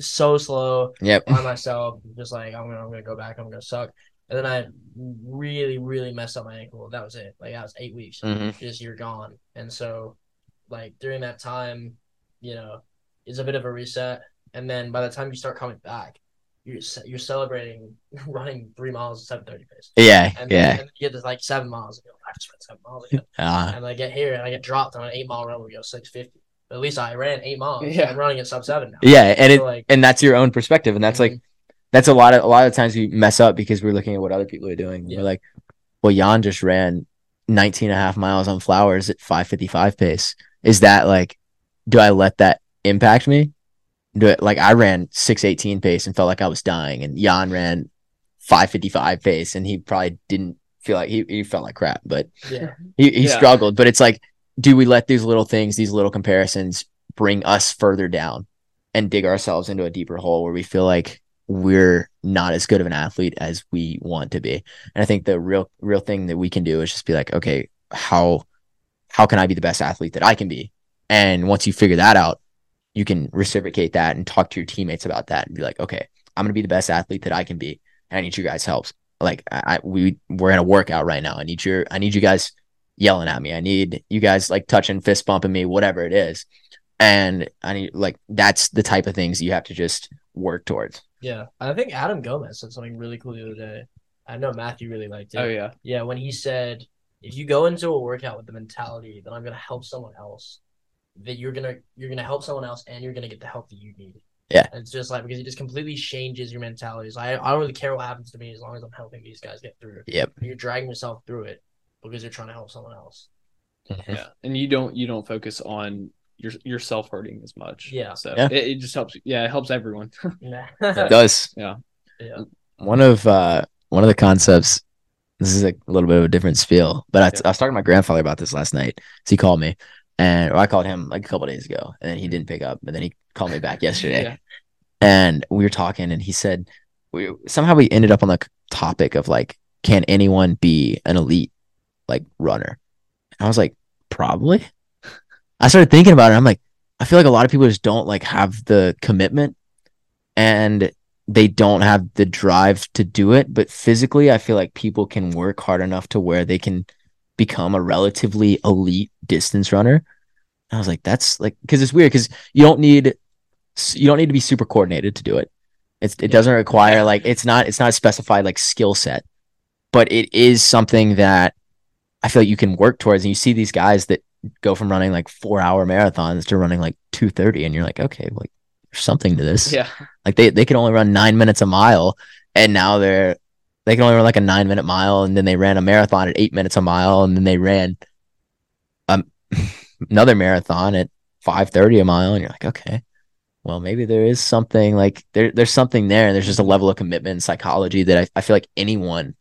so slow Yep. by myself, just like I'm gonna I'm gonna go back, I'm gonna suck. And then I really really messed up my ankle. That was it. Like that was eight weeks. Mhm. Just you're gone. And so, like during that time, you know, it's a bit of a reset. And then by the time you start coming back, you're you're celebrating running three miles at seven thirty pace. Yeah. And then, Yeah. and you get to like seven miles. And you're like, just ran seven miles again. Uh, and I get here and I get dropped on an eight mile run where we go six fifty. At least I ran eight miles. Yeah. I'm running at sub seven now. Yeah, and So, it like and that's your own perspective, and that's like that's a lot of a lot of times we mess up because we're looking at what other people are doing. Yeah. We're like, well, Jan just ran 19 and a half miles on flowers at 555 pace. Is that like, do I let that impact me? Do it like I ran 618 pace and felt like I was dying, and Jan ran 555 pace and he probably didn't feel like he, he felt like crap, but yeah, he, he Yeah. struggled. But it's like, do we let these little things, these little comparisons bring us further down and dig ourselves into a deeper hole where we feel like we're not as good of an athlete as we want to be? And I think the real real thing that we can do is just be like, okay, how how can I be the best athlete that I can be? And once you figure that out, you can reciprocate that and talk to your teammates about that and be like, okay, I'm gonna be the best athlete that I can be. And I need you guys' help. Like I, I we we're in a workout right now. I need your I need you guys yelling at me. I need you guys like touching fist bumping me, whatever it is. And I need like that's the type of things you have to just work towards. yeah. I think Adam Gomez said something really cool the other day. I know Matthew really liked it. Oh yeah. Yeah, when he said, if you go into a workout with the mentality that I'm gonna help someone else, that you're gonna you're gonna help someone else and you're gonna get the help that you need. Yeah. And it's just like because it just completely changes your mentality. So I, I don't really care what happens to me as long as I'm helping these guys get through. Yep. You're dragging yourself through it because you're trying to help someone else. Yeah. And you don't you don't focus on your yourself hurting as much. Yeah. So Yeah. It, it just helps. Yeah, it helps everyone. Yeah. It does. Yeah. Yeah. One of uh one of the concepts this is a little bit of a different spiel, but I, Yeah. I was talking to my grandfather about this last night. So he called me and I called him like a couple days ago and then he didn't pick up, but then he called me back yesterday. Yeah. and we were talking and he said we somehow we ended up on the topic of like can anyone be an elite like runner and i was like probably i started thinking about it i'm like i feel like a lot of people just don't like have the commitment and they don't have the drive to do it but physically i feel like people can work hard enough to where they can become a relatively elite distance runner and i was like that's like because it's weird because you don't need you don't need to be super coordinated to do it. It's, it Yeah. doesn't require like it's not it's not a specified like skill set, but it is something that I feel like you can work towards. And you see these guys that go from running like four hour marathons to running like two thirty, and you're like, okay, like there's something to this. Yeah. Like they they can only run nine minutes a mile, and now they're they can only run like a nine minute mile, and then they ran a marathon at eight minutes a mile, and then they ran um another marathon at five thirty a mile, and you're like, okay, well maybe there is something like there there's something there, and there's just a level of commitment and psychology that I, I feel like anyone,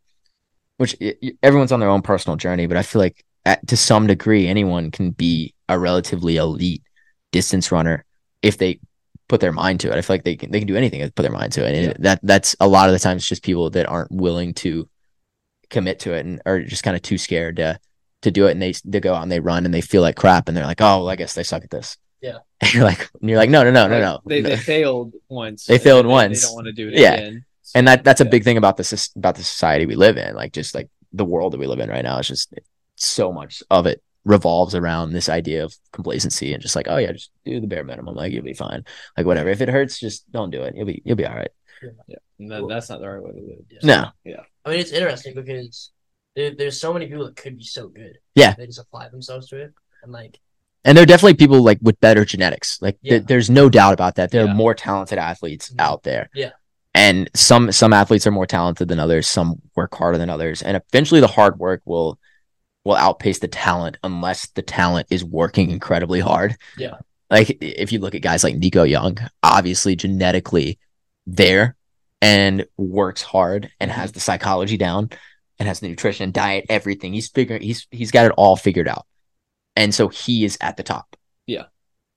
which everyone's on their own personal journey, but I feel like at, to some degree anyone can be a relatively elite distance runner if they put their mind to it. I feel like they can they can do anything and put their mind to it. And Yeah. that that's a lot of the times just people that aren't willing to commit to it and are just kind of too scared to to do it and they they go out and they run and they feel like crap and they're like, "Oh, well, I guess they suck at this." Yeah. And you're like and you're like, "No, no, no, no, Like, no." They No. they failed once. They failed they- once. They don't want to do it Yeah. again. and that that's a big thing about this about the society we live in like just like the world that we live in right now is just so much of it revolves around this idea of complacency and just like oh yeah just do the bare minimum like you'll be fine like whatever if it hurts just don't do it you'll be you'll be all right Yeah. And that, that's not the right way to live. Yeah. no Yeah. I mean, it's interesting because there, there's so many people that could be so good. Yeah. They just apply themselves to it. And like, and there are definitely people like with better genetics like th- there's no doubt about that there Yeah. are more talented athletes Mhm. out there Yeah. and some some athletes are more talented than others some work harder than others and eventually the hard work will will outpace the talent unless the talent is working incredibly hard. Yeah. like if you look at guys like nico young obviously genetically there and works hard and mm-hmm. has the psychology down and has the nutrition diet everything. He's figuring he's he's got it all figured out. And so he is at the top. Yeah.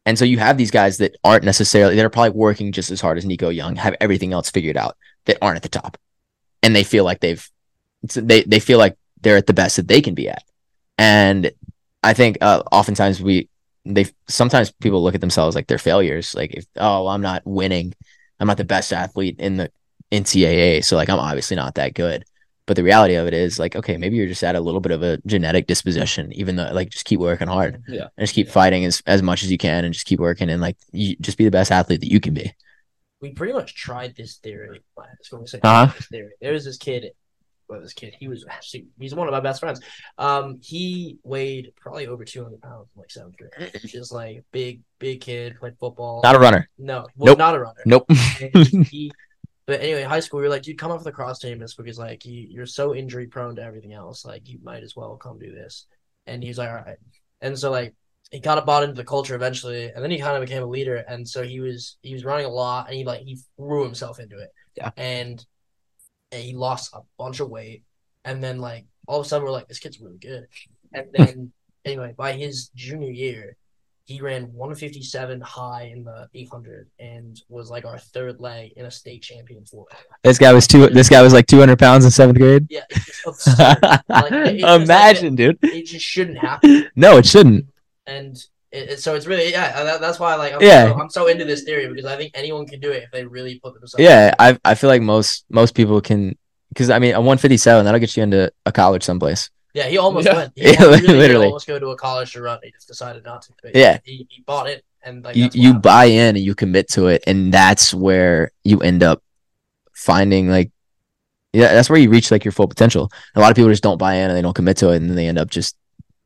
and so you have these guys that aren't necessarily that are probably working just as hard as nico young have everything else figured out that aren't at the top. And they feel like they've they they feel like they're at the best that they can be at and i think uh, oftentimes we they sometimes people look at themselves like they're failures like if oh i'm not winning i'm not the best athlete in the ncaa so like i'm obviously not that good but the reality of it is like okay maybe you're just at a little bit of a genetic disposition even though like just keep working hard Yeah. and just keep fighting as, as much as you can and just keep working and like you just be the best athlete that you can be we pretty much tried this theory. I was going to say Uh-huh. this theory. There was this kid with this kid. He was actually he's one of my best friends. Um, he weighed probably over two hundred pounds in like seventh grade. Just like big, big kid, played football. Not a runner. no, well, Nope. not a runner. Nope. He, but anyway, high school, we were like, dude, come up for the cross team. It's because like you, you're so injury prone to everything else. Like you might as well come do this. And he's like, all right. And so like he kind of bought into the culture eventually, and then he kind of became a leader. And so he was he was running a lot, and he like he threw himself into it. Yeah. And, and he lost a bunch of weight, and then like all of a sudden we're like, this kid's really good. And then anyway, by his junior year, he ran 157 high in the 800 and was like our third leg in a state champion for it. This guy was two. This guy was like 200 pounds in seventh grade. Yeah, it's just absurd. Like, it's just Imagine, dude. it just shouldn't happen. No, it shouldn't. And it, it- so it's really yeah. That, that's why like I'm, Yeah. so, I'm so into this theory because I think anyone can do it if they really put themselves. Yeah, I I feel like most most people can because I mean a 157 that'll get you into a college someplace. Yeah, he almost Yeah. went. He Yeah, almost, really did literally. almost go to a college to run. He just decided not to. But Yeah. he, he bought it and like you you happened. buy in and you commit to it, and that's where you end up finding like yeah that's where you reach like your full potential. A lot of people just don't buy in and they don't commit to it, and then they end up just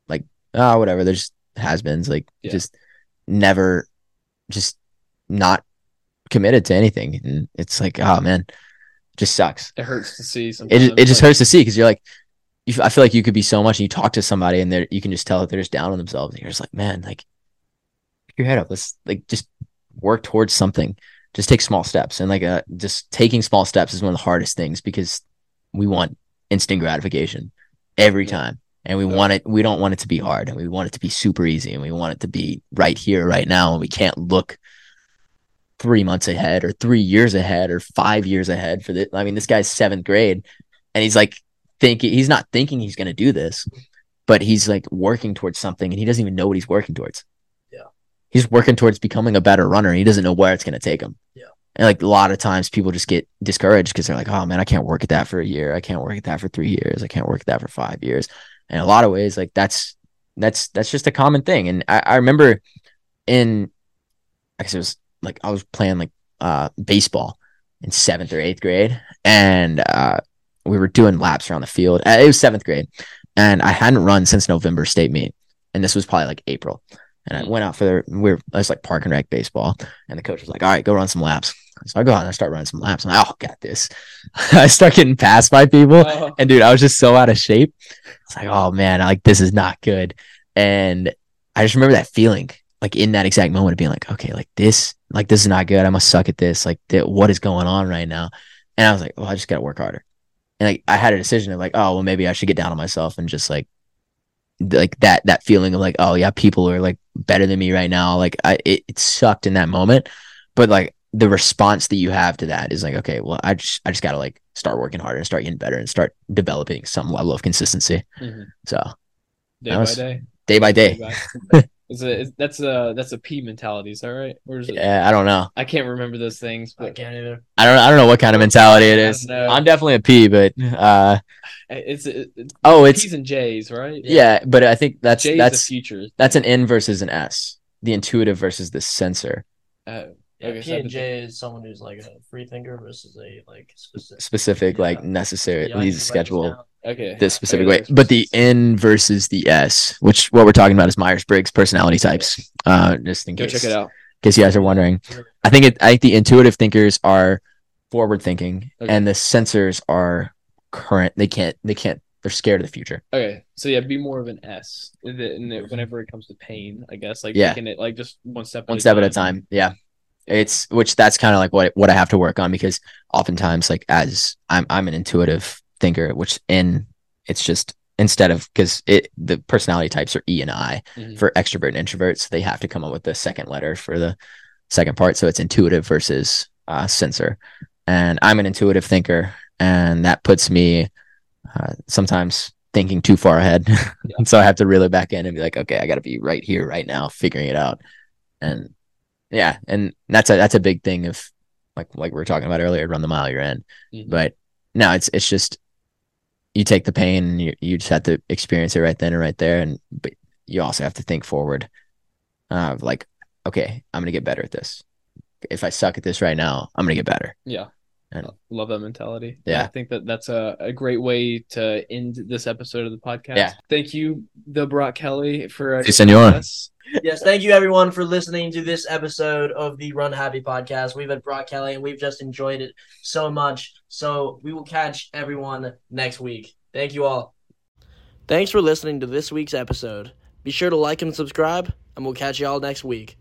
like ah whatever. They're just has-beens like Yeah. just never just not committed to anything, and it's like oh man, just sucks. It hurts to see. it Sometimes. ju- it just like, hurts to see because you're like, you, I feel like you could be so much, and you talk to somebody, and they you can just tell that they're just down on themselves. And you're just like, man, like, pick your head up. Let's like just work towards something. Just take small steps, and like, uh, just taking small steps is one of the hardest things because we want instant gratification every Yeah. time, and we want it. We don't want it to be hard, and we want it to be super easy, and we want it to be right here, right now, and we can't look three months ahead or three years ahead or five years ahead for the I mean, this guy's seventh grade and he's like thinking he's not thinking he's gonna do this, but he's like working towards something and he doesn't even know what he's working towards. Yeah. He's working towards becoming a better runner and he doesn't know where it's gonna take him. Yeah. And like a lot of times people just get discouraged because they're like, oh man, I can't work at that for a year. I can't work at that for three years. I can't work at that for five years. And a lot of ways, like that's that's that's just a common thing. And I, I remember in I guess it was like I was playing like uh baseball in seventh or eighth grade, and uh we were doing laps around the field. Uh, It was seventh grade, and I hadn't run since November state meet, and this was probably like April. And I Mm. went out for the we were it was like park and rec baseball, and the coach was like, "All right, go run some laps." So I go out and I start running some laps. I'm like, "Oh, got this." I start getting passed by people, Oh, and dude, I was just so out of shape. It's like, oh man, like this is not good. And I just remember that feeling, like in that exact moment of being like, okay, like this, like this is not good. I must suck at this. Like, th- what is going on right now? And I was like, well, I just gotta work harder. And like, I had a decision of like, oh, well, maybe I should get down on myself and just like, like that that feeling of like, oh yeah, people are like better than me right now. Like, I it, it sucked in that moment, but like the response that you have to that is like, okay, well, I just I just gotta like start working harder and start getting better and start developing some level of consistency. mhm. So Day by day. day by day, by- Is it? Is, that's a that's a P mentality. Is that right? Or is it? yeah, I don't know. I can't remember those things, I can't either. I don't I don't know what kind of mentality it is. I is. don't know. I'm definitely a P, but uh it's, it's oh, it's P's and J's, right? yeah, but I think that's J's that's the future. that's an N versus an S. The intuitive versus the sensor. Uh, Yeah, Okay, P and J is someone who's like a free thinker versus a like specific. Specific, Yeah. like necessary, Yeah, I needs can to write this schedule okay. this specific Okay, way. that's But the. N versus the S, which what we're talking about is Myers Briggs personality types. Uh, just in Go case, check it out. in case you guys are wondering. I think it. I think the intuitive thinkers are forward thinking, Okay. and the sensors are current. They can't. They can't. They're scared of the future. Okay, so yeah, be more of an S. And it- and it- whenever it comes to pain, I guess like Yeah. taking it like just one step. One step at a time. Yeah. It's which that's kind of like what what I have to work on because oftentimes like as I'm I'm an intuitive thinker, which in it's just instead of because it the personality types are E and I. Mhm. for extrovert and introvert, so they have to come up with the second letter for the second part. So it's intuitive versus uh, sensor, and I'm an intuitive thinker, and that puts me uh, sometimes thinking too far ahead, and so I have to reel it back in and be like, okay, I got to be right here, right now, figuring it out, and yeah, and that's a that's a big thing of like like we were talking about earlier, run the mile you're in, Mhm. but no, it's it's just you take the pain and you you just have to experience it right then and right there, and but you also have to think forward, uh, like okay, I'm gonna get better at this. If I suck at this right now, I'm gonna get better. Yeah. And- Love that mentality. Yeah. I think that that's a, a great way to end this episode of the podcast. Yeah. Thank you, the Brock Kelly, for uh, Si, senor. us. Yes, thank you everyone for listening to this episode of the Run Happy podcast. We've had Brock Kelly and we've just enjoyed it so much. So we will catch everyone next week. Thank you all. Thanks for listening to this week's episode. Be sure to like and subscribe, and we'll catch you all next week.